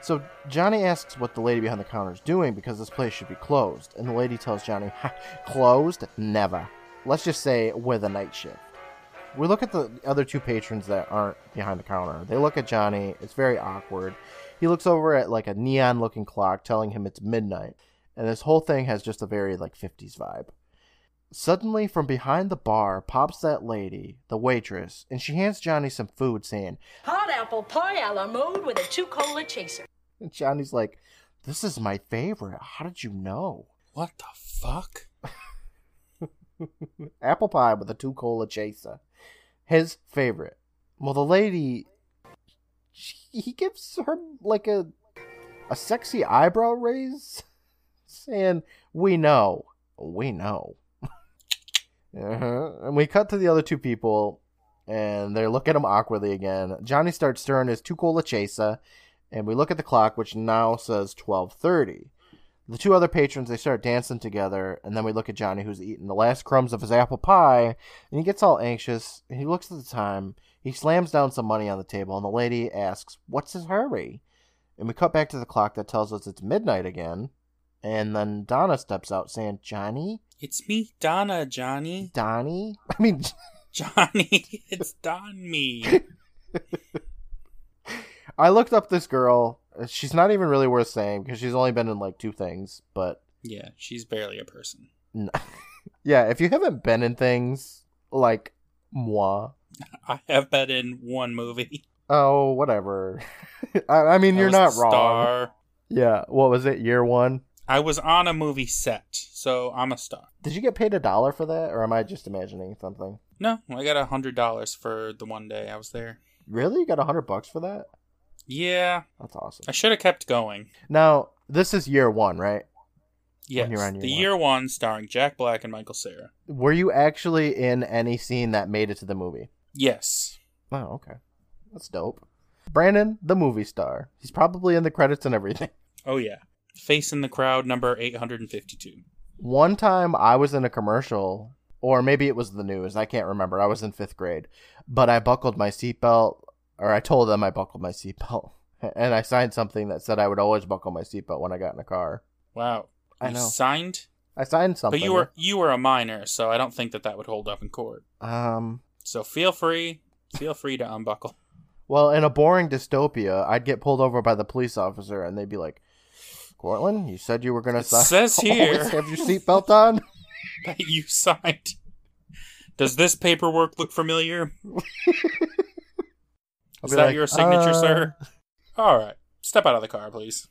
So Johnny asks what the lady behind the counter is doing because this place should be closed, and the lady tells Johnny, ha, "Closed? Never. Let's just say with a night shift." We look at the other two patrons that aren't behind the counter. They look at Johnny. It's very awkward. He looks over at like a neon-looking clock telling him it's midnight, and this whole thing has just a very like 50s vibe. Suddenly, from behind the bar, pops that lady, the waitress, and she hands Johnny some food, saying, Hot apple pie a la mode with a two cola chaser. And Johnny's like, This is my favorite. How did you know? What the fuck? Apple pie with a two cola chaser. His favorite. Well, the lady, she, he gives her like a a sexy eyebrow raise, saying, "We know, we know." uh-huh. And we cut to the other two people, and they look at him awkwardly again. Johnny starts stirring his two cola chaser, and we look at the clock, which now says twelve thirty. The two other patrons they start dancing together, and then we look at Johnny who's eating the last crumbs of his apple pie, and he gets all anxious. And he looks at the time. He slams down some money on the table, and the lady asks, "What's his hurry?" And we cut back to the clock that tells us it's midnight again. And then Donna steps out saying, "Johnny, It's me, Donna, Johnny. Donnie." I mean, Johnny, it's Don me. I looked up this girl. She's not even really worth saying because she's only been in like two things, but Yeah, she's barely a person. yeah, if you haven't been in things like moi, I have been in one movie. oh whatever. I, I mean, I you're not wrong. Star. Yeah, what was it? Year one. I was on a movie set, so I'm a star. Did you get paid a dollar for that, or am I just imagining something? No, I got a hundred dollars for the one day I was there. Really, you got a hundred bucks for that? Yeah, That's awesome. I should have kept going. Now this is year one, right? Yes, year the one. year one starring Jack Black and Michael Cera. Were you actually in any scene that made it to the movie? Yes, Oh, okay, that's dope. Brandon, the movie star. He's probably in the credits and everything. oh yeah, face in the crowd number eight hundred and fifty-two. One time I was in a commercial, or maybe it was the news. I can't remember. I was in fifth grade, but I buckled my seatbelt, or I told them I buckled my seatbelt, and I signed something that said I would always buckle my seatbelt when I got in a car. Wow, I You know. signed, I signed something. but you were you were a minor, so I don't think that that would hold up in court. um. So feel free, feel free to unbuckle. Well, in a boring dystopia, I'd get pulled over by the police officer, and they'd be like, "Courtland, you said you were gonna It sign. says here- have your seatbelt on." that you signed. Does this paperwork look familiar? Is that like, your signature, "Uh, sir? All right, step out of the car, please.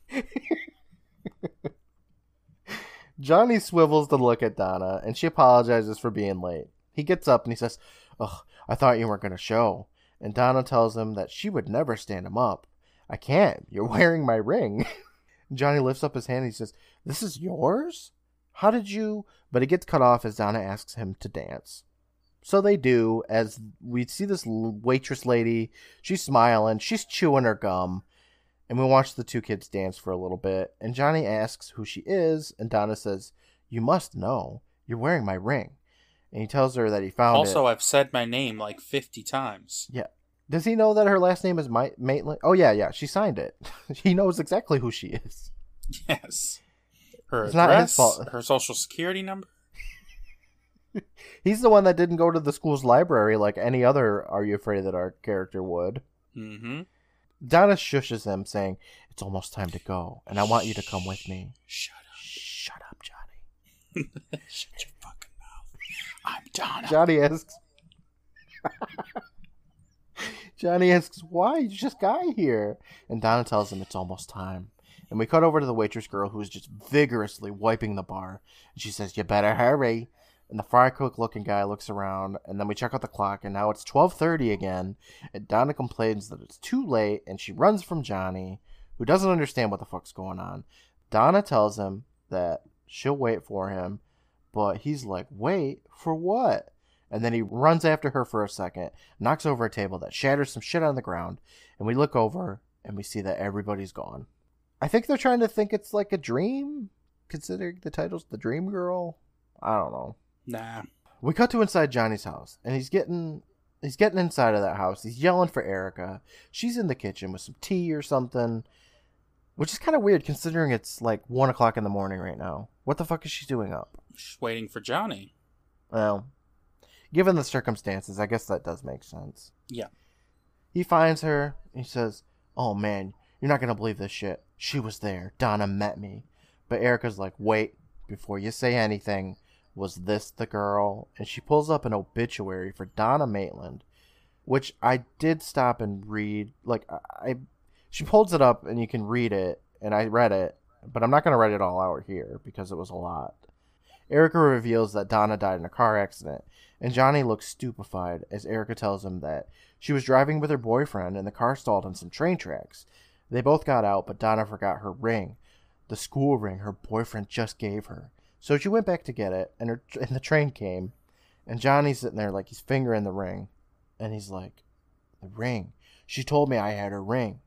Johnny swivels to look at Donna, and she apologizes for being late. He gets up and he says, Ugh, I thought you weren't going to show. And Donna tells him that she would never stand him up. I can't. You're wearing my ring. Johnny lifts up his hand and he says, This is yours? How did you. But he gets cut off as Donna asks him to dance. So they do, as we see this waitress lady. She's smiling, she's chewing her gum, and we watch the two kids dance for a little bit. And Johnny asks who she is, and Donna says, You must know. You're wearing my ring. And he tells her that he found it. Also, I've said my name like 50 times. Yeah. Does he know that her last name is Ma- Maitland? Oh, yeah, yeah. She signed it. he knows exactly who she is. Yes. Her It's not his address, fault. her social security number. He's the one that didn't go to the school's library like any other Are You Afraid That Our Character would. Mm-hmm. Donna shushes him, saying, It's almost time to go, and I want you to come with me. Shut up. Shut up, Johnny. Shut your fucking mouth. I'm Donna. Johnny asks. Johnny asks, "Why you just got here?" And Donna tells him it's almost time. And we cut over to the waitress girl who is just vigorously wiping the bar. And she says, "You better hurry." And the fry cook looking guy looks around, and then we check out the clock, and now it's twelve thirty again. And Donna complains that it's too late, and she runs from Johnny, who doesn't understand what the fuck's going on. Donna tells him that she'll wait for him, but he's like, "Wait for what?" And then he runs after her for a second, knocks over a table that shatters some shit on the ground, and we look over and we see that everybody's gone. I think they're trying to think it's like a dream, considering the title's The Dream Girl. I don't know. Nah. We cut to inside Johnny's house, and he's getting he's getting inside of that house. He's yelling for Erica. She's in the kitchen with some tea or something, which is kind of weird considering it's like one o'clock in the morning right now. What the fuck is she doing up? She's waiting for Johnny. Well, given the circumstances, I guess that does make sense. Yeah. He finds her. He says, "Oh man, you're not gonna believe this shit. She was there. Donna met me." But Erica's like, "Wait, before you say anything, was this the girl?" And she pulls up an obituary for Donna Maitland, which I did stop and read. Like I, she pulls it up and you can read it, and I read it, but I'm not gonna write it all out here because it was a lot. Erica reveals that Donna died in a car accident, and Johnny looks stupefied as Erica tells him that she was driving with her boyfriend and the car stalled on some train tracks. They both got out, but Donna forgot her ring, the school ring her boyfriend just gave her. So she went back to get it, and her and the train came, and Johnny's sitting there like he's fingering the ring, and he's like, "The ring. She told me I had her ring."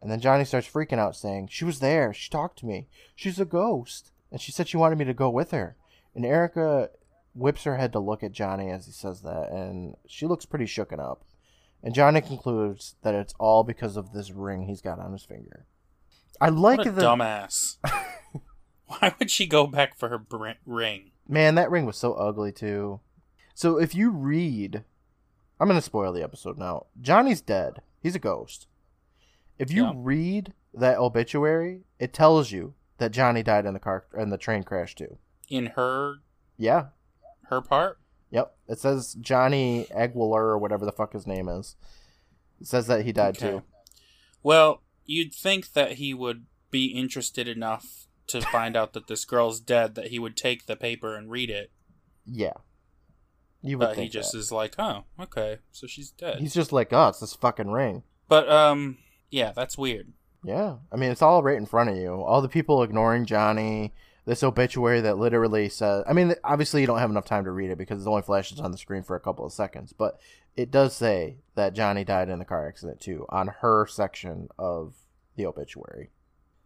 And then Johnny starts freaking out, saying, She was there. She talked to me. She's a ghost. And she said she wanted me to go with her. And Erica whips her head to look at Johnny as he says that, and she looks pretty shooken up. And Johnny concludes that it's all because of this ring he's got on his finger. I like what a the dumbass. Why would she go back for her br- ring? Man, that ring was so ugly too. So if you read, I'm gonna spoil the episode now. Johnny's dead. He's a ghost. If you Yeah. read that obituary, it tells you that Johnny died in the car in the train crash too. In her Yeah. Her part? Yep. It says Johnny Aguilar or whatever the fuck his name is. It says that he died Okay. too. Well, you'd think that he would be interested enough to find out that this girl's dead that he would take the paper and read it. Yeah. You would But he just that. is like, oh, okay, so she's dead. He's just like, oh, it's this fucking ring. But um, yeah, that's weird. Yeah, I mean it's all right in front of you. All the people ignoring Johnny. This obituary that literally says. I mean, obviously you don't have enough time to read it because it only flashes on the screen for a couple of seconds. But it does say that Johnny died in the car accident too on her section of the obituary.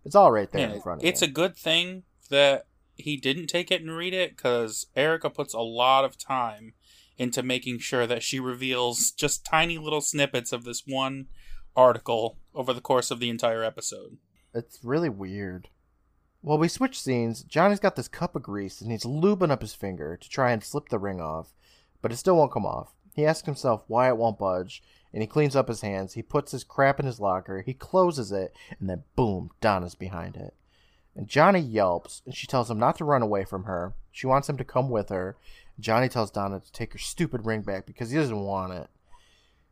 It's all right there Yeah, in front of you. it's you. a good thing that he didn't take it and read it because Erica puts a lot of time into making sure that she reveals just tiny little snippets of this one article over the course of the entire episode. It's really weird. Well, we switch scenes. Johnny's got this cup of grease and he's lubing up his finger to try and slip the ring off, but it still won't come off. He asks himself why it won't budge, and he cleans up his hands. He puts his crap in his locker, he closes it, and then boom, Donna's behind it. And Johnny yelps, and she tells him not to run away from her. She wants him to come with her. Johnny tells Donna to take her stupid ring back because he doesn't want it.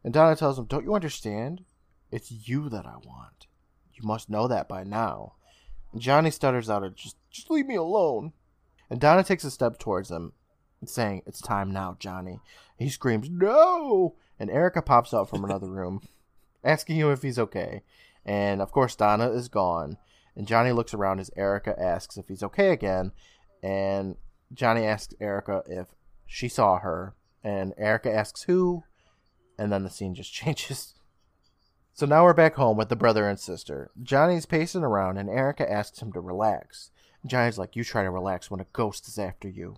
And Donna tells him, Don't you understand? It's you that I want. You must know that by now. Johnny stutters out, just, just leave me alone. And Donna takes a step towards him, saying, It's time now, Johnny. He screams, No! And Erica pops out from another room, asking him if he's okay. And of course, Donna is gone. And Johnny looks around as Erica asks if he's okay again. And Johnny asks Erica if she saw her. And Erica asks who, and then the scene just changes. So now we're back home with the brother and sister. Johnny's pacing around, and Erica asks him to relax. Johnny's like, You try to relax when a ghost is after you.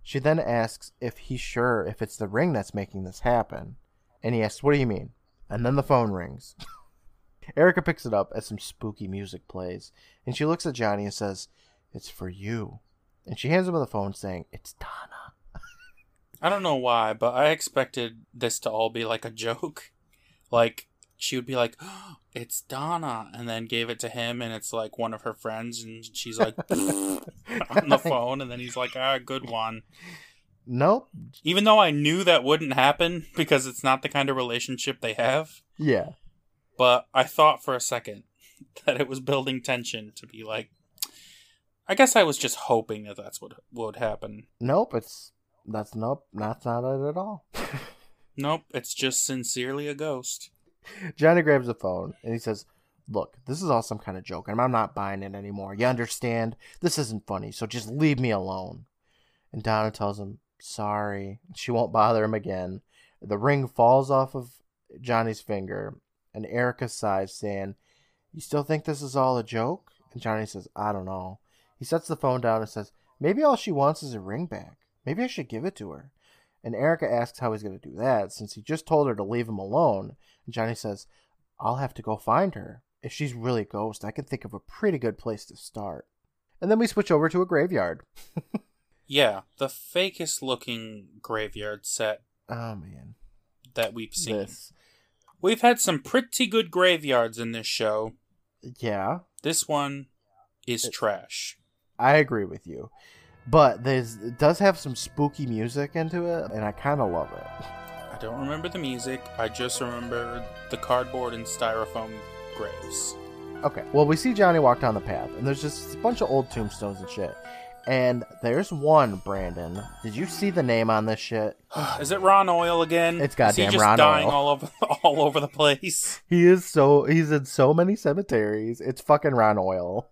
She then asks if he's sure if it's the ring that's making this happen. And he asks, What do you mean? And then the phone rings. Erica picks it up as some spooky music plays, and she looks at Johnny and says, It's for you. And she hands him the phone saying, It's Donna. I don't know why, but I expected this to all be like a joke. Like she would be like, oh, "It's Donna," and then gave it to him, and it's like one of her friends, and she's like on the phone, and then he's like, "Ah, good one." Nope. Even though I knew that wouldn't happen because it's not the kind of relationship they have, Yeah. but I thought for a second that it was building tension to be like. I guess I was just hoping that that's what would happen. Nope, it's that's nope, that's not it at all. Nope, it's just sincerely a ghost. Johnny grabs the phone and he says, Look, this is all some kind of joke, and I'm not buying it anymore. You understand? This isn't funny, so just leave me alone. And Donna tells him, Sorry. She won't bother him again. The ring falls off of Johnny's finger, and Erica sighs, saying, You still think this is all a joke? And Johnny says, I don't know. He sets the phone down and says, Maybe all she wants is a ring back. Maybe I should give it to her. And Erica asks how he's going to do that, since he just told her to leave him alone. And Johnny says, I'll have to go find her. If she's really a ghost, I can think of a pretty good place to start. And then we switch over to a graveyard. Yeah, the fakest looking graveyard set Oh, man. that we've seen. This. We've had some pretty good graveyards in this show. Yeah, This one is trash. I agree with you. But there's, it does have some spooky music into it, and I kind of love it. I don't remember the music. I just remember the cardboard and styrofoam graves. Okay. Well, we see Johnny walk down the path, and there's just a bunch of old tombstones and shit. And there's one, Brandon. Did you see the name on this shit? Is it Ron Oil again? It's goddamn Is he just Ron dying Oil. all over all over the place? He is so he's in so many cemeteries. It's fucking Ron Oil.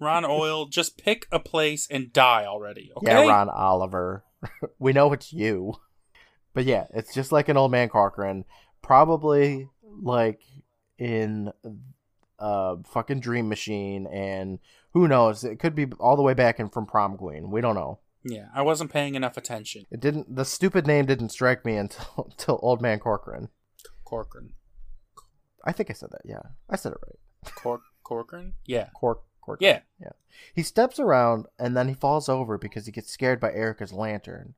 Ron Oil, just pick a place and die already. Okay. Yeah, Ron Oliver. we know it's you. But yeah, it's just like an old man Corcoran. Probably like in uh fucking Dream Machine and who knows? It could be all the way back in from Prom Queen. We don't know. Yeah, I wasn't paying enough attention. It didn't the stupid name didn't strike me until until old man Corcoran. Corcoran. I think I said that, yeah. I said it right. Cor- Corcoran? Yeah. Cork Corcoran. Yeah. Yeah. He steps around and then he falls over because he gets scared by Erica's lantern.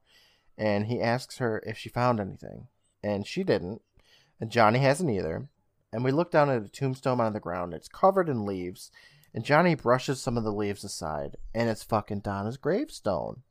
And he asks her if she found anything. And she didn't. And Johnny hasn't either. And we look down at a tombstone on the ground. It's covered in leaves. And Johnny brushes some of the leaves aside. And it's fucking Donna's gravestone.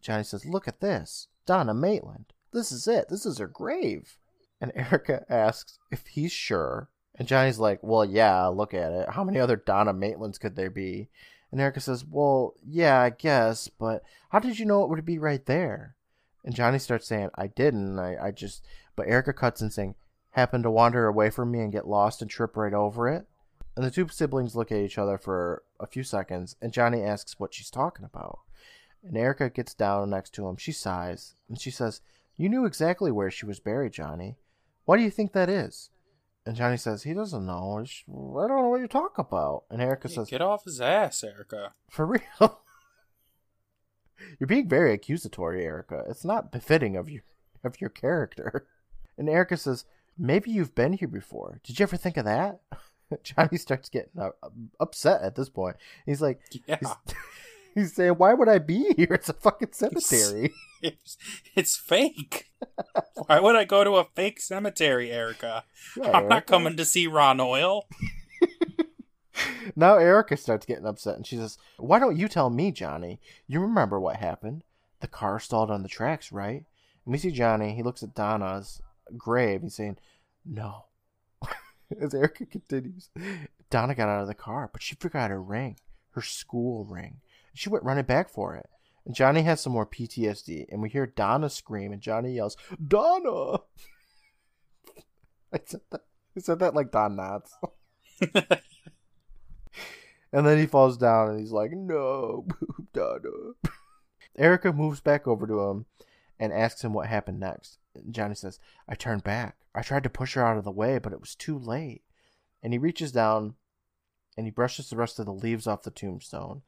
Johnny says, Look at this. Donna Maitland. This is it. This is her grave. And Erica asks if he's sure. And Johnny's like, Well, yeah, look at it. How many other Donna Maitlands could there be? And Erica says, Well, yeah, I guess, but how did you know it would be right there? And Johnny starts saying, I didn't. I, I just. But Erica cuts in saying, Happened to wander away from me and get lost and trip right over it. And the two siblings look at each other for a few seconds, and Johnny asks what she's talking about. And Erica gets down next to him. She sighs, and she says, You knew exactly where she was buried, Johnny. Why do you think that is? And Johnny says, He doesn't know. I don't know what you're talking about. And Erica Yeah, says, Get off his ass, Erica. For real? You're being very accusatory, Erica. It's not befitting of you of your character. And Erica says, Maybe you've been here before. Did you ever think of that? Johnny starts getting uh, upset at this point. He's like, Yeah. he's, he's saying, Why would I be here? It's a fucking cemetery. It's, it's fake. Why would I go to a fake cemetery, Erica? Yeah, I'm not coming to see Ron Oil. Now Erica starts getting upset and she says, Why don't you tell me, Johnny? You remember what happened. The car stalled on the tracks, right? And we see Johnny, he looks at Donna's grave, he's saying, No. As Erica continues, Donna got out of the car, but she forgot her ring, her school ring. She went running back for it. And Johnny has some more PTSD, and we hear Donna scream, and Johnny yells, Donna! I said that, I said that like Don Knotts. And then he falls down and he's like, no, Donna. Erica moves back over to him and asks him what happened next. Johnny says, I turned back. I tried to push her out of the way, but it was too late. And he reaches down and he brushes the rest of the leaves off the tombstone.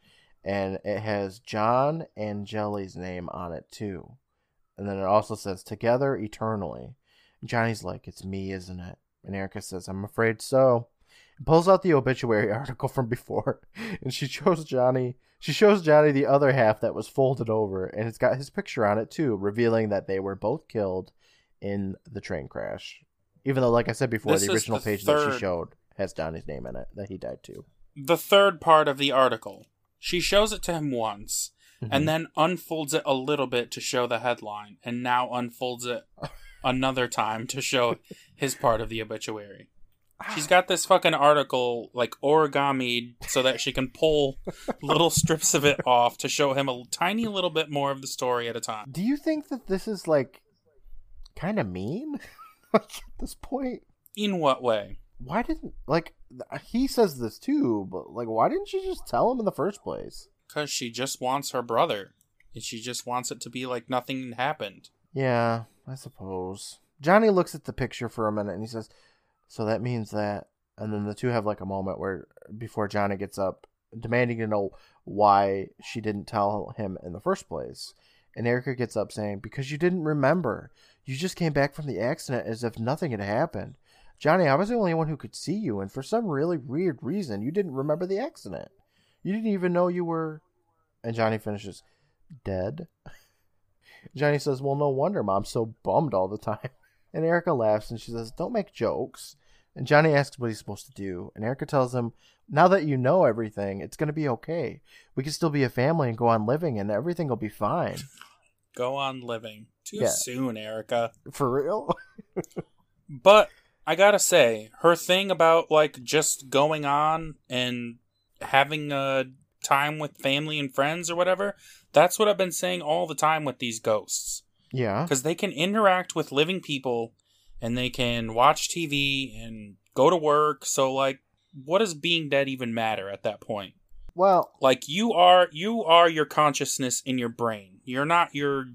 And it has John and Jelly's name on it too. And then it also says, Together eternally. Johnny's like, It's me, isn't it? And Erica says, I'm afraid so. He pulls out the obituary article from before, and she shows Johnny. She shows Johnny the other half that was folded over, and it's got his picture on it too, revealing that they were both killed in the train crash. Even though, like I said before, This the original the page that she showed has Johnny's name in it, that he died too. The third part of the article. She shows it to him once, Mhm. and then unfolds it a little bit to show the headline, and now unfolds it another time to show his part of the obituary. She's got this fucking article like origami so that she can pull little strips of it off to show him a tiny little bit more of the story at a time. Do you think that this is like kind of mean? like at this point, In what way? why didn't like he says this too? But like, why didn't she just tell him in the first place? Because she just wants her brother. And she just wants it to be like nothing happened. Yeah, I suppose. Johnny looks at the picture for a minute and he says, "So that means that." And then the two have like a moment where before Johnny gets up, demanding to know why she didn't tell him in the first place. And Erica gets up saying, "Because you didn't remember. You just came back from the accident as if nothing had happened." Johnny, I was the only one who could see you, and for some really weird reason, you didn't remember the accident. You didn't even know you were. And Johnny finishes, dead. Johnny says, Well, no wonder mom's so bummed all the time. And Erica laughs and she says, Don't make jokes. And Johnny asks what he's supposed to do. And Erica tells him, Now that you know everything, it's going to be okay. We can still be a family and go on living, and everything will be fine. Go on living. Too Yeah. soon, Erica. For real? But I gotta say, her thing about like just going on and having a time with family and friends or whatever, that's what I've been saying all the time with these ghosts. Yeah. Because they can interact with living people and they can watch TV and go to work. So, like, what does being dead even matter at that point? Well, Like, you are you are your consciousness in your brain. You're not your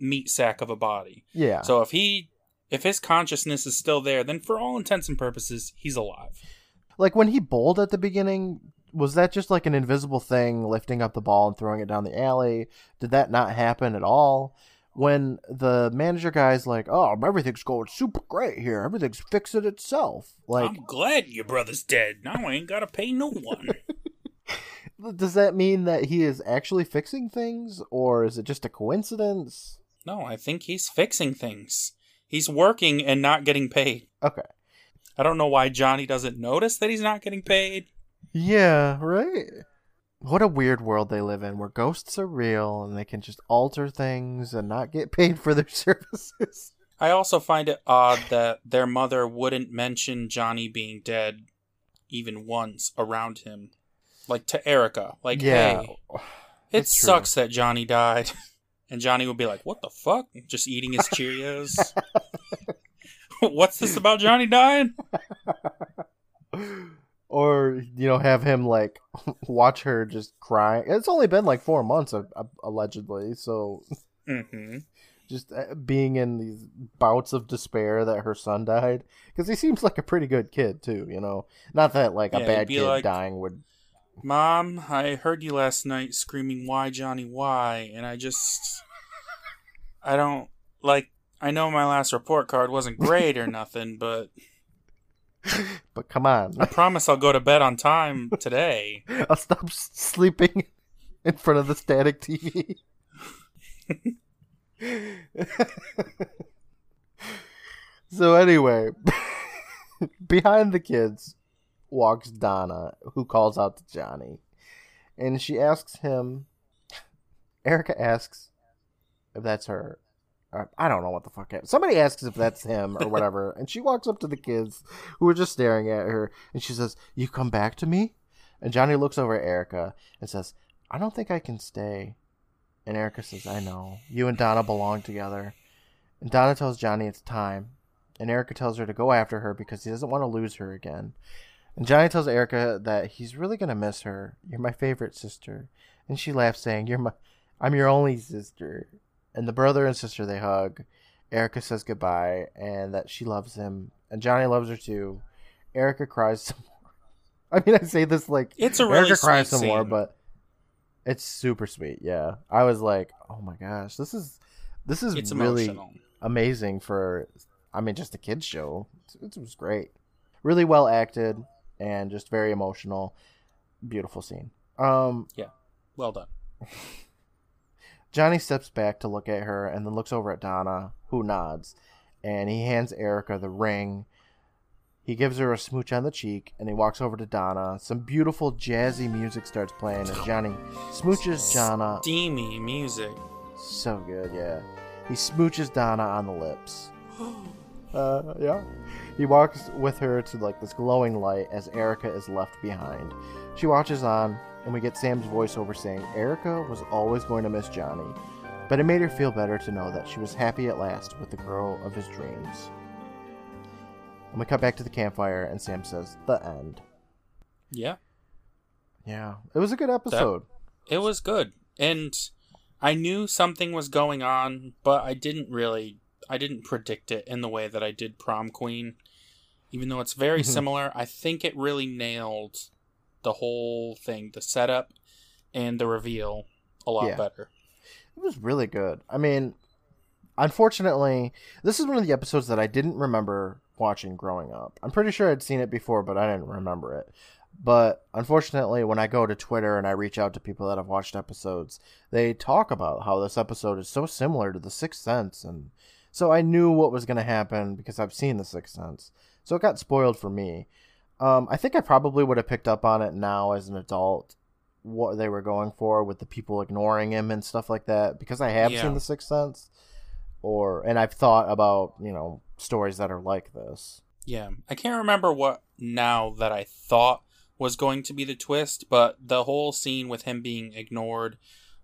meat sack of a body. yeah. So if he if his consciousness is still there, then for all intents and purposes, he's alive. like when he bowled at the beginning, was that just like an invisible thing lifting up the ball and throwing it down the alley? Did that not happen at all? When the manager guy's like, "Oh, everything's going super great here. Everything's fixing itself." Like, I'm glad your brother's dead. Now I ain't gotta pay no one. does that mean that he is actually fixing things, or is it just a coincidence? no, I think he's fixing things. He's working and not getting paid. Okay. I don't know why Johnny doesn't notice that he's not getting paid. Yeah, right. What a weird world they live in, where ghosts are real and they can just alter things and not get paid for their services. I also find it odd that their mother wouldn't mention Johnny being dead even once around him. Like to Erica. Like, Yeah. hey, it It's true. sucks that Johnny died. And Johnny would be like, what the fuck? Just eating his Cheerios? What's this about Johnny dying? Or you know have him like watch her just crying it's only been like four months uh, uh, allegedly so hmm just uh, being in these bouts of despair that her son died because he seems like a pretty good kid too you know not that like a Yeah, he'd bad kid like- dying would Mom, I heard you last night screaming, why, Johnny, why? And I just. I don't. Like, I know my last report card wasn't great or nothing, but but come on. I promise I'll go to bed on time today. i'll stop sleeping in front of the static tv so anyway behind the kids walks donna who calls out to johnny and she asks him erica asks if that's her or, i don't know what the fuck it- somebody asks if that's him or whatever and she walks up to the kids who are just staring at her and she says you come back to me and johnny looks over at erica and says i don't think i can stay and erica says i know you and donna belong together and donna tells johnny it's time and erica tells her to go after her because he doesn't want to lose her again and Johnny tells Erica that he's really gonna miss her. You're my favorite sister. And she laughs, saying, You're my I'm your only sister. And the brother and sister they hug. Erica says goodbye and that she loves him, and Johnny loves her too. Erica cries some more. I mean, I say this like It's a really Erica cries some more, but it's super sweet. Yeah, I was like, oh my gosh, this is this is It's really emotional. amazing for. I mean, just a kids show. It, it was great, really well acted, and just very emotional. Beautiful scene. Um, Yeah. Well done. Johnny steps back to look at her and then looks over at Donna, who nods, and he hands Erica the ring. He gives her a smooch on the cheek and he walks over to Donna. Some beautiful jazzy music starts playing as Johnny smooches Donna. Steamy music. So good, yeah. He smooches Donna on the lips. Uh, yeah. He walks with her to like this glowing light as Erica is left behind. She watches on, and we get Sam's voiceover saying Erica was always going to miss Johnny, but it made her feel better to know that she was happy at last with the girl of his dreams. And we cut back to the campfire, and Sam says, "The end." Yeah. Yeah, it was a good episode. It was good. And I knew something was going on, but I didn't really I didn't predict it in the way that I did Prom Queen. Even though it's very Mhm. similar, I think it really nailed the whole thing, the setup and the reveal a lot Yeah. better. It was really good. I mean, unfortunately, this is one of the episodes that I didn't remember watching growing up. I'm pretty sure I'd seen it before, but I didn't remember it. But unfortunately, when I go to Twitter and I reach out to people that have watched episodes, they talk about how this episode is so similar to The Sixth Sense. And so I knew what was going to happen because I've seen The Sixth Sense. So it got spoiled for me. Um, I think I probably would have picked up on it now as an adult what they were going for with the people ignoring him and stuff like that because I have Yeah. seen The Sixth Sense, or and I've thought about you know stories that are like this. Yeah. I can't remember what now that I thought was going to be the twist, but the whole scene with him being ignored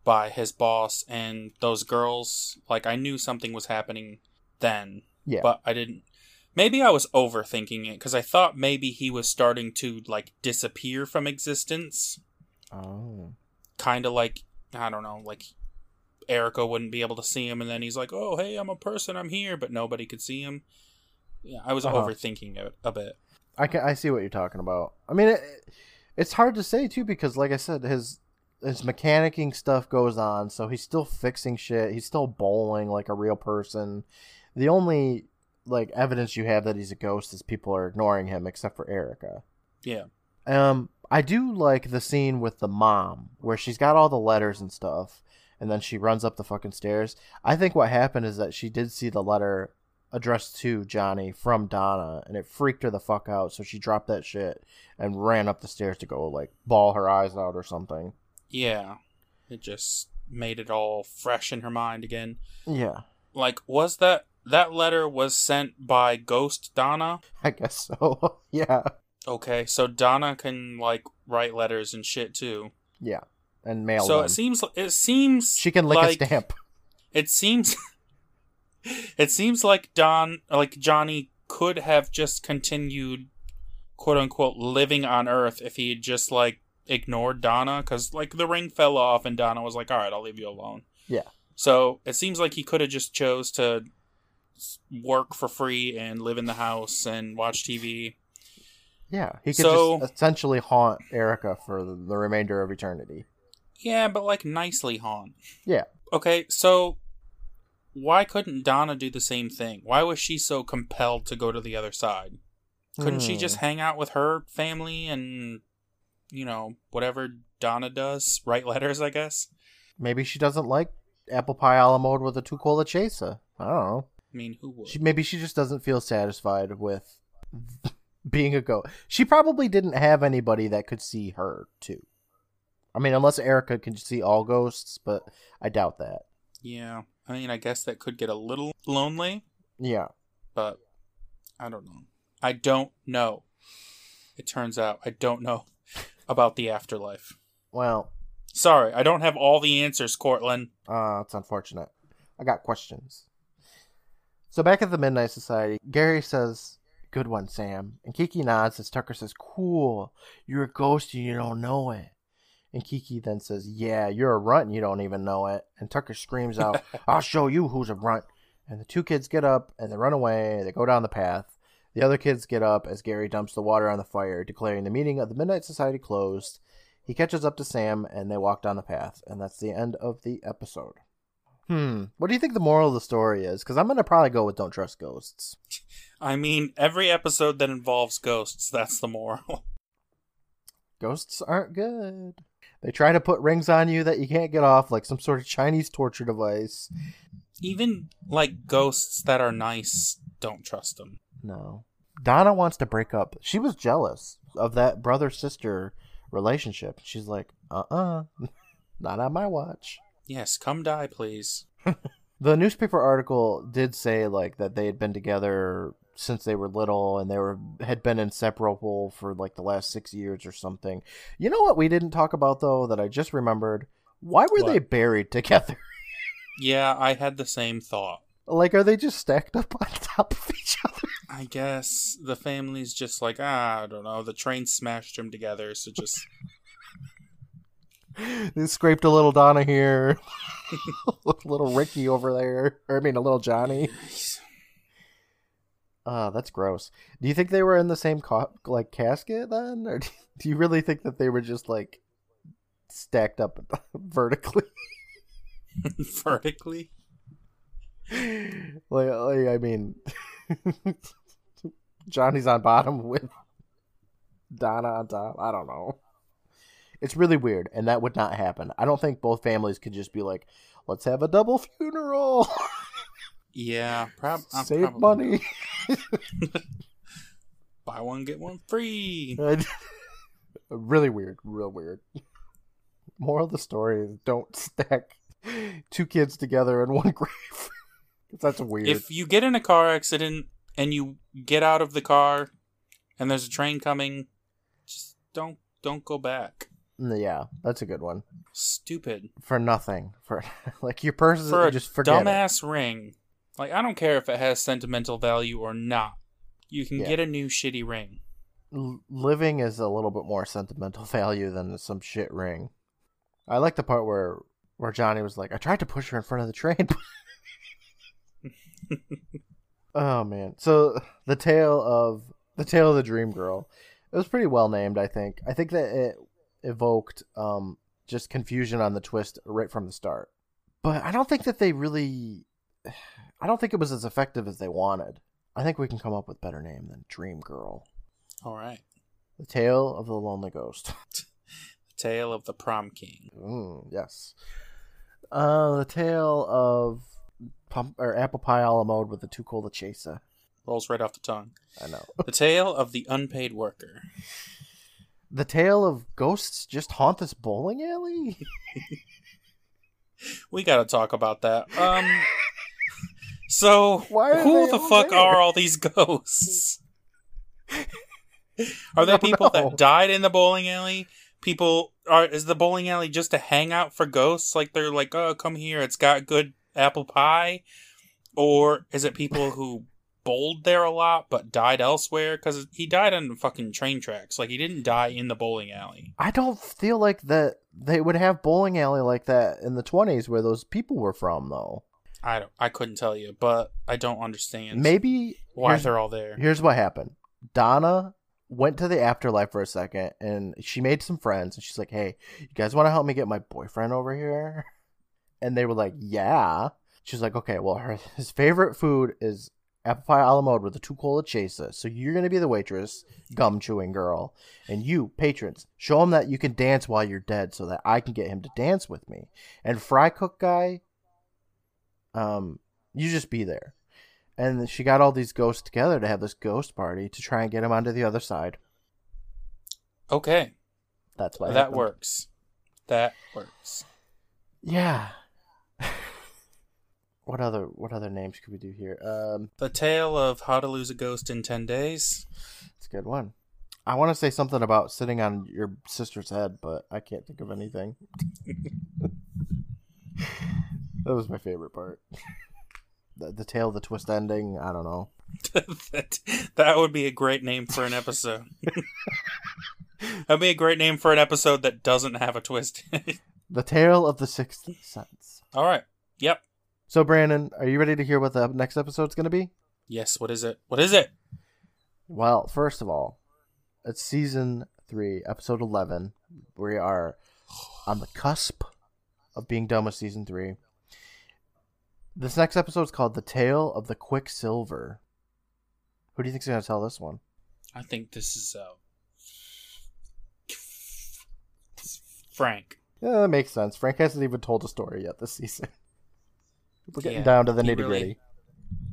by his boss and those girls, like I knew something was happening then, Yeah, but I didn't. Maybe I was overthinking it because I thought maybe he was starting to like disappear from existence, oh, kind of like I don't know, like Erica wouldn't be able to see him, and then he's like, "Oh, hey, I'm a person, I'm here," but nobody could see him. Yeah, I was Uh-huh. overthinking it a bit. I can I see what you're talking about. I mean, it, it's hard to say too because, like I said, his his mechanicking stuff goes on, so he's still fixing shit. He's still bowling like a real person. The only like evidence you have that he's a ghost is people are ignoring him, except for Erica. Yeah, Um, I do like the scene with the mom where she's got all the letters and stuff, and then she runs up the fucking stairs. I think what happened is that she did see the letter addressed to Johnny from Donna, and it freaked her the fuck out. So she dropped that shit and ran up the stairs to go like ball her eyes out or something. yeah. It just made it all fresh in her mind again. Yeah, Like, was that that letter was sent by Ghost Donna? I guess so. yeah, Okay, so Donna can like write letters and shit too. yeah, and mail so them. it seems it seems she can lick like, a stamp. It seems it seems like Don like Johnny could have just continued quote unquote living on Earth if he had just like ignored Donna because like the ring fell off and Donna was like, all right, I'll leave you alone. Yeah. So it seems like he could have just chose to work for free and live in the house and watch TV. Yeah, he could So- just essentially haunt Erica for the, the remainder of eternity. Yeah, but like nicely haunt. Yeah. Okay, so why couldn't Donna do the same thing? Why was she so compelled to go to the other side? Couldn't she Hmm. just hang out with her family and, you know, whatever Donna does? Write letters, I guess? Maybe she doesn't like apple pie a la mode with a two cola chaser. I don't know. I mean, who would? She maybe she just doesn't feel satisfied with being a ghost. She probably didn't have anybody that could see her too. I mean, unless Erica can see all ghosts, but I doubt that. Yeah. I mean, I guess that could get a little lonely, Yeah. but I don't know. I don't know. It turns out I don't know about the afterlife. Well, Sorry, I don't have all the answers, Courtland. uh, it's unfortunate. I got questions. So back at the Midnight Society, Gary says, "Good one, Sam," and Kiki nods as Tucker says, "Cool. You're a ghost and you don't know it." And Kiki then says, Yeah, you're a runt and you don't even know it. And Tucker screams out, I'll show you who's a runt. And the two kids get up and they run away. They go down the path. The other kids get up as Gary dumps the water on the fire, declaring the meeting of the Midnight Society closed. He catches up to Sam and they walk down the path. And that's the end of the episode. Hmm. What do you think the moral of the story is? Because I'm going to probably go with Don't Trust Ghosts. I mean, every episode that involves ghosts, that's the moral. Ghosts aren't good. They try to put rings on you that you can't get off, like some sort of Chinese torture device. Even like ghosts that are nice, don't trust them. No. Donna wants to break up. She was jealous of that brother sister relationship. She's like, uh uh not on my watch. Yes, come die, please. The newspaper article did say like that they had been together since they were little and they were had been inseparable for like the last 6 years or something. You know what we didn't talk about though that I just remembered? Why were What? they buried together? Yeah, I had the same thought. like are they just stacked up on top of each other? I guess the family's just like, ah, I don't know, the train smashed them together, so just they scraped a little Donna here, A little Ricky over there, or I mean a little Johnny. Uh, that's gross. Do you think they were in the same co- like casket then, or do you really think that they were just like stacked up vertically? vertically. like, like, I mean, Johnny's on bottom with Donna on top. I don't know. It's really weird, and that would not happen. I don't think both families could just be like, "Let's have a double funeral, Yeah, prob- uh, save probably. money." Buy one get one free. really weird, real weird. Moral of the story is don't stack two kids together in one grave. That's weird. If you get in a car accident and you get out of the car and there's a train coming, just don't don't go back. Yeah, that's a good one. Stupid. For nothing. For like your purse is For a just forget it. dumbass ring. Like I don't care if it has sentimental value or not. You can Yeah. get a new shitty ring. L- living is a little bit more sentimental value than some shit ring. I like the part where where Johnny was like, "I tried to push her in front of the train." oh man! So the tale of the tale of the dream girl. It was pretty well named, I think. I think that it evoked um, just confusion on the twist right from the start. But I don't think that they really. I don't think it was as effective as they wanted. I think we can come up with better name than Dream Girl. All right. The Tale of the Lonely Ghost. The Tale of the Prom King. Mm, yes. Uh, the Tale of pump or apple pie a la mode with the too cool to chaser. Rolls right off the tongue. I know. The Tale of the Unpaid Worker. The tale of ghosts just haunt this bowling alley. We gotta talk about that. Um. So, who the fuck there? are all these ghosts? Are they people know. that died in the bowling alley? People are is the bowling alley just a hangout for ghosts? Like they're like, oh, come here, it's got good apple pie, or is it people who bowled there a lot but died elsewhere? Because he died on fucking train tracks. Like he didn't die in the bowling alley. I don't feel like that they would have bowling alley like that in the twenties where those people were from though. I don't. I couldn't tell you, but I don't understand. Maybe why they're all there. Here's what happened. Donna went to the afterlife for a second and she made some friends and she's like, Hey, you guys want to help me get my boyfriend over here? And they were like, Yeah. She's like, Okay, well her his favorite food is apple pie a la mode with a two cola chaser. So you're gonna be the waitress, gum chewing girl. And you, patrons, show him that you can dance while you're dead so that I can get him to dance with me. And fry cook guy, um, you just be there. And she got all these ghosts together to have this ghost party to try and get him onto the other side. Okay, That's what that happened. works. That works. Yeah. What other what other names could we do here? Um, The tale of how to lose a ghost in ten days. it's a good one. I want to say something about sitting on your sister's head, but I can't think of anything. that was my favorite part. The, the tale of the twist ending. I don't know. that, that would be a great name for an episode. That'd be a great name for an episode that doesn't have a twist. The Tale of the Sixth Sense. All right. Yep. So, Brandon, are you ready to hear what the next episode's going to be? Yes. What is it? What is it? Well, first of all, it's season three, episode 11. We are on the cusp of being done with season three. This next episode is called The Tale of the Quicksilver. Who do you think's going to tell this one? I think this is uh, Frank. Yeah, that makes sense. Frank hasn't even told a story yet this season. We're getting Yeah, down to the he nitty really gritty.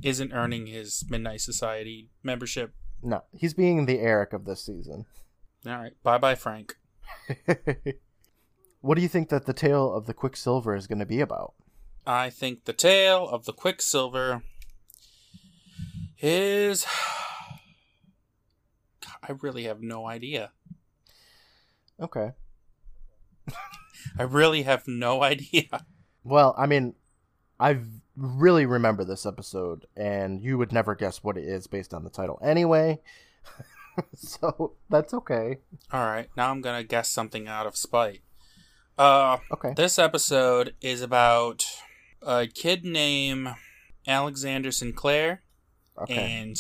Isn't earning his Midnight Society membership. No, he's being the Eric of this season. All right. Bye bye, Frank. what do you think that the tale of the Quicksilver is going to be about? I think the tale of the Quicksilver is. I really have no idea. Okay. I really have no idea. Well, I mean, I really remember this episode, and you would never guess what it is based on the title anyway. so that's okay. All right, now I'm gonna guess something out of spite. Uh, Okay. this episode is about a kid named Alexander Sinclair, Okay. and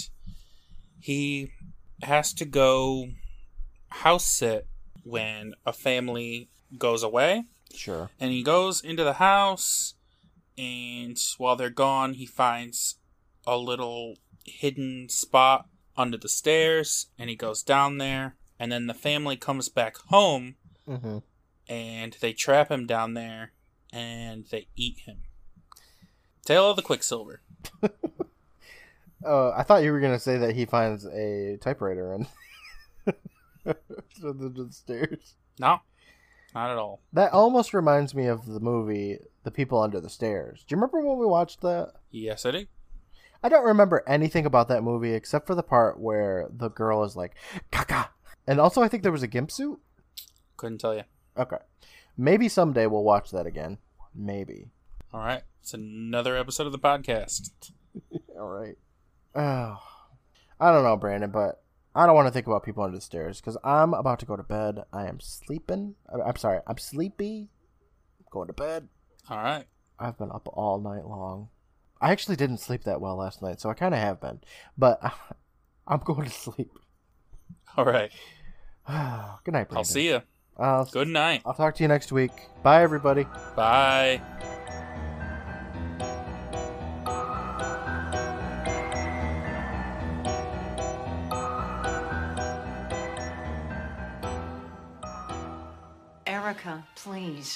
he has to go house sit when a family goes away. Sure. And he goes into the house, and while they're gone, he finds a little hidden spot under the stairs, and he goes down there. And then the family comes back home, Mm-hmm. and they trap him down there, and they eat him. Tale of the Quicksilver. Uh, I thought you were gonna say that he finds a typewriter and the stairs. No, not at all. That almost reminds me of the movie The People Under the Stairs. Do you remember when we watched that? Yes, I do. I don't remember anything about that movie except for the part where the girl is like, "Caca," and also I think there was a gimp suit. Couldn't tell you. Okay, maybe someday we'll watch that again. Maybe. All right, it's another episode of the podcast. All right. Oh, I don't know, Brandon, but I don't want to think about people under the stairs because I'm about to go to bed. I am sleeping. I'm sorry, I'm sleepy. going to bed. All right. I've been up all night long. I actually didn't sleep that well last night, so I kind of have been. But I'm going to sleep. All right. Good night, Brandon. I'll see you. I'll, Good night. I'll talk to you next week. Bye, everybody. Bye. Erica, please.